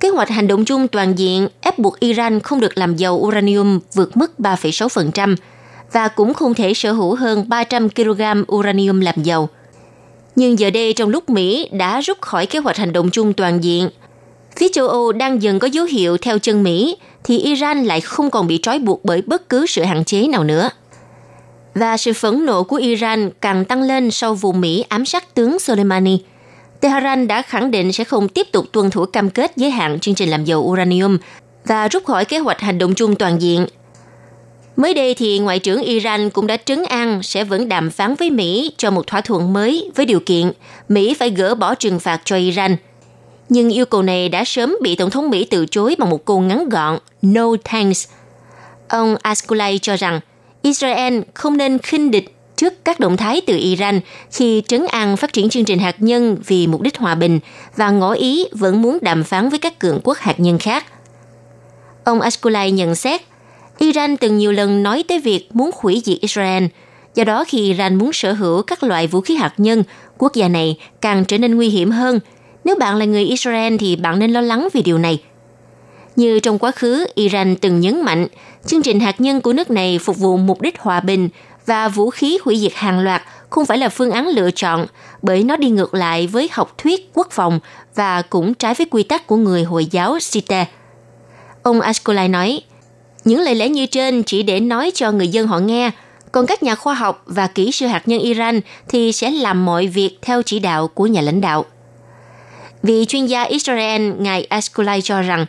Speaker 1: Kế hoạch hành động chung toàn diện ép buộc Iran không được làm dầu uranium vượt mức 3,6%, và cũng không thể sở hữu hơn 300 kg uranium làm dầu. Nhưng giờ đây trong lúc Mỹ đã rút khỏi kế hoạch hành động chung toàn diện, phía châu Âu đang dần có dấu hiệu theo chân Mỹ, thì Iran lại không còn bị trói buộc bởi bất cứ sự hạn chế nào nữa. Và sự phẫn nộ của Iran càng tăng lên sau vụ Mỹ ám sát tướng Soleimani. Tehran đã khẳng định sẽ không tiếp tục tuân thủ cam kết giới hạn chương trình làm dầu uranium và rút khỏi kế hoạch hành động chung toàn diện – Mới đây thì Ngoại trưởng Iran cũng đã trấn an sẽ vẫn đàm phán với Mỹ cho một thỏa thuận mới với điều kiện Mỹ phải gỡ bỏ trừng phạt cho Iran. Nhưng yêu cầu này đã sớm bị Tổng thống Mỹ từ chối bằng một câu ngắn gọn, No thanks. Ông Askulay cho rằng Israel không nên khinh địch trước các động thái từ Iran khi trấn an phát triển chương trình hạt nhân vì mục đích hòa bình và ngỏ ý vẫn muốn đàm phán với các cường quốc hạt nhân khác. Ông Askulay nhận xét Iran từng nhiều lần nói tới việc muốn hủy diệt Israel. Do đó khi Iran muốn sở hữu các loại vũ khí hạt nhân, quốc gia này càng trở nên nguy hiểm hơn. Nếu bạn là người Israel thì bạn nên lo lắng vì điều này. Như trong quá khứ, Iran từng nhấn mạnh, chương trình hạt nhân của nước này phục vụ mục đích hòa bình và vũ khí hủy diệt hàng loạt không phải là phương án lựa chọn bởi nó đi ngược lại với học thuyết quốc phòng và cũng trái với quy tắc của người Hồi giáo Sita. Ông Ashkolai nói, những lời lẽ như trên chỉ để nói cho người dân họ nghe, còn các nhà khoa học và kỹ sư hạt nhân Iran thì sẽ làm mọi việc theo chỉ đạo của nhà lãnh đạo. Vị chuyên gia Israel ngài Askulai cho rằng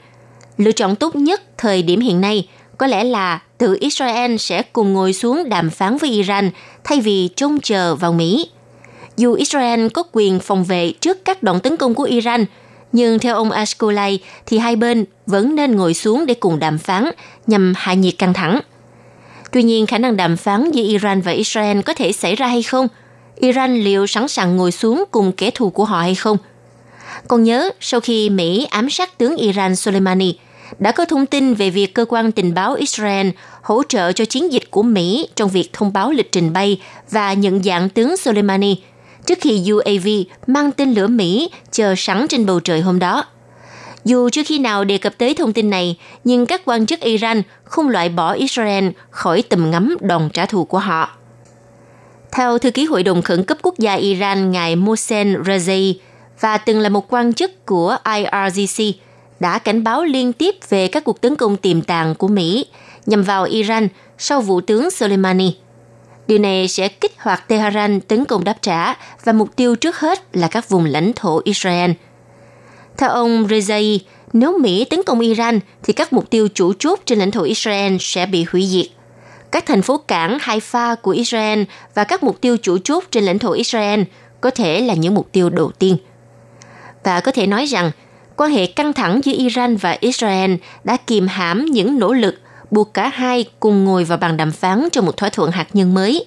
Speaker 1: lựa chọn tốt nhất thời điểm hiện nay có lẽ là tự Israel sẽ cùng ngồi xuống đàm phán với Iran thay vì trông chờ vào Mỹ. dù Israel có quyền phòng vệ trước các đòn tấn công của Iran, nhưng theo ông Ashkolai thì hai bên vẫn nên ngồi xuống để cùng đàm phán nhằm hạ nhiệt căng thẳng. Tuy nhiên, khả năng đàm phán giữa Iran và Israel có thể xảy ra hay không? Iran liệu sẵn sàng ngồi xuống cùng kẻ thù của họ hay không? Còn nhớ, sau khi Mỹ ám sát tướng Iran Soleimani, đã có thông tin về việc cơ quan tình báo Israel hỗ trợ cho chiến dịch của Mỹ trong việc thông báo lịch trình bay và nhận dạng tướng Soleimani trước khi UAV mang tên lửa Mỹ chờ sẵn trên bầu trời hôm đó. Dù chưa khi nào đề cập tới thông tin này, nhưng các quan chức Iran không loại bỏ Israel khỏi tầm ngắm đòn trả thù của họ. Theo thư ký Hội đồng Khẩn cấp Quốc gia Iran ngài Mohsen Rezaei và từng là một quan chức của IRGC, đã cảnh báo liên tiếp về các cuộc tấn công tiềm tàng của Mỹ nhằm vào Iran sau vụ tướng Soleimani. Điều này sẽ kích hoạt Tehran tấn công đáp trả và mục tiêu trước hết là các vùng lãnh thổ Israel. Theo ông Rezai, nếu Mỹ tấn công Iran thì các mục tiêu chủ chốt trên lãnh thổ Israel sẽ bị hủy diệt. Các thành phố cảng Haifa của Israel và các mục tiêu chủ chốt trên lãnh thổ Israel có thể là những mục tiêu đầu tiên. Và có thể nói rằng quan hệ căng thẳng giữa Iran và Israel đã kìm hãm những nỗ lực buộc cả hai cùng ngồi vào bàn đàm phán cho một thỏa thuận hạt nhân mới.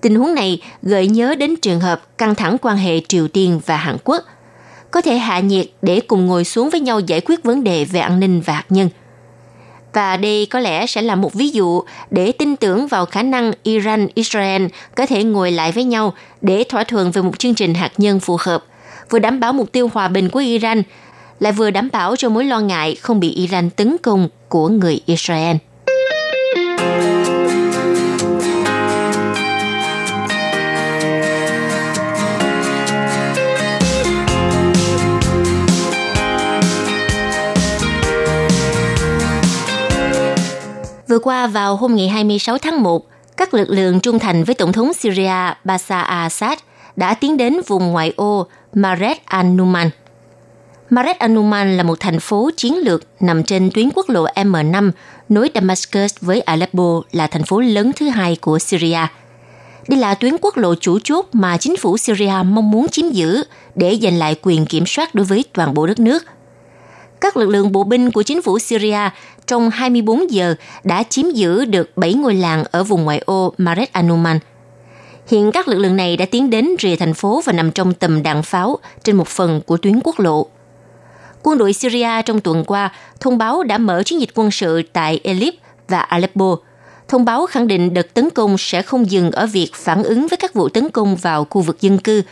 Speaker 1: Tình huống này gợi nhớ đến trường hợp căng thẳng quan hệ Triều Tiên và Hàn Quốc, có thể hạ nhiệt để cùng ngồi xuống với nhau giải quyết vấn đề về an ninh và hạt nhân. Và đây có lẽ sẽ là một ví dụ để tin tưởng vào khả năng Iran-Israel có thể ngồi lại với nhau để thỏa thuận về một chương trình hạt nhân phù hợp, vừa đảm bảo mục tiêu hòa bình của Iran lại vừa đảm bảo cho mối lo ngại không bị Iran tấn công của người Israel. Vừa qua vào hôm ngày 26 tháng 1, các lực lượng trung thành với Tổng thống Syria Bashar al-Assad đã tiến đến vùng ngoại ô Maret al-Numan – Maret Anuman là một thành phố chiến lược nằm trên tuyến quốc lộ M5 nối Damascus với Aleppo, là thành phố lớn thứ hai của Syria. Đây là tuyến quốc lộ chủ chốt mà chính phủ Syria mong muốn chiếm giữ để giành lại quyền kiểm soát đối với toàn bộ đất nước. Các lực lượng bộ binh của chính phủ Syria trong 24 giờ đã chiếm giữ được 7 ngôi làng ở vùng ngoại ô Maret Anuman. Hiện các lực lượng này đã tiến đến rìa thành phố và nằm trong tầm đạn pháo trên một phần của tuyến quốc lộ quân đội Syria trong tuần qua thông báo đã mở chiến dịch quân sự tại Idlib và Aleppo. Thông báo khẳng định đợt tấn công sẽ không dừng ở việc phản ứng với các vụ tấn công vào khu vực dân cư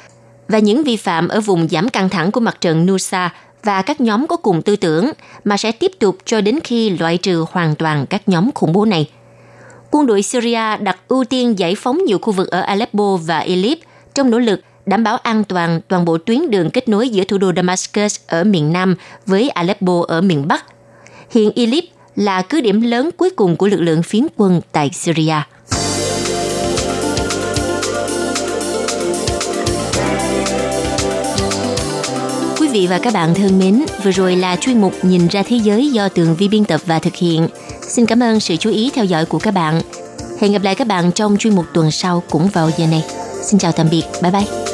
Speaker 1: và những vi phạm ở vùng giảm căng thẳng của mặt trận Nusa và các nhóm có cùng tư tưởng, mà sẽ tiếp tục cho đến khi loại trừ hoàn toàn các nhóm khủng bố này. Quân đội Syria đặt ưu tiên giải phóng nhiều khu vực ở Aleppo và Idlib trong nỗ lực đảm bảo an toàn toàn bộ tuyến đường kết nối giữa thủ đô Damascus ở miền Nam với Aleppo ở miền Bắc. Hiện Idlib là cứ điểm lớn cuối cùng của lực lượng phiến quân tại Syria. Quý vị và các bạn thân mến, vừa rồi là chuyên mục Nhìn ra thế giới do Tường Vi biên tập và thực hiện. Xin cảm ơn sự chú ý theo dõi của các bạn. Hẹn gặp lại các bạn trong chuyên mục tuần sau cũng vào giờ này. Xin chào tạm biệt, bye bye.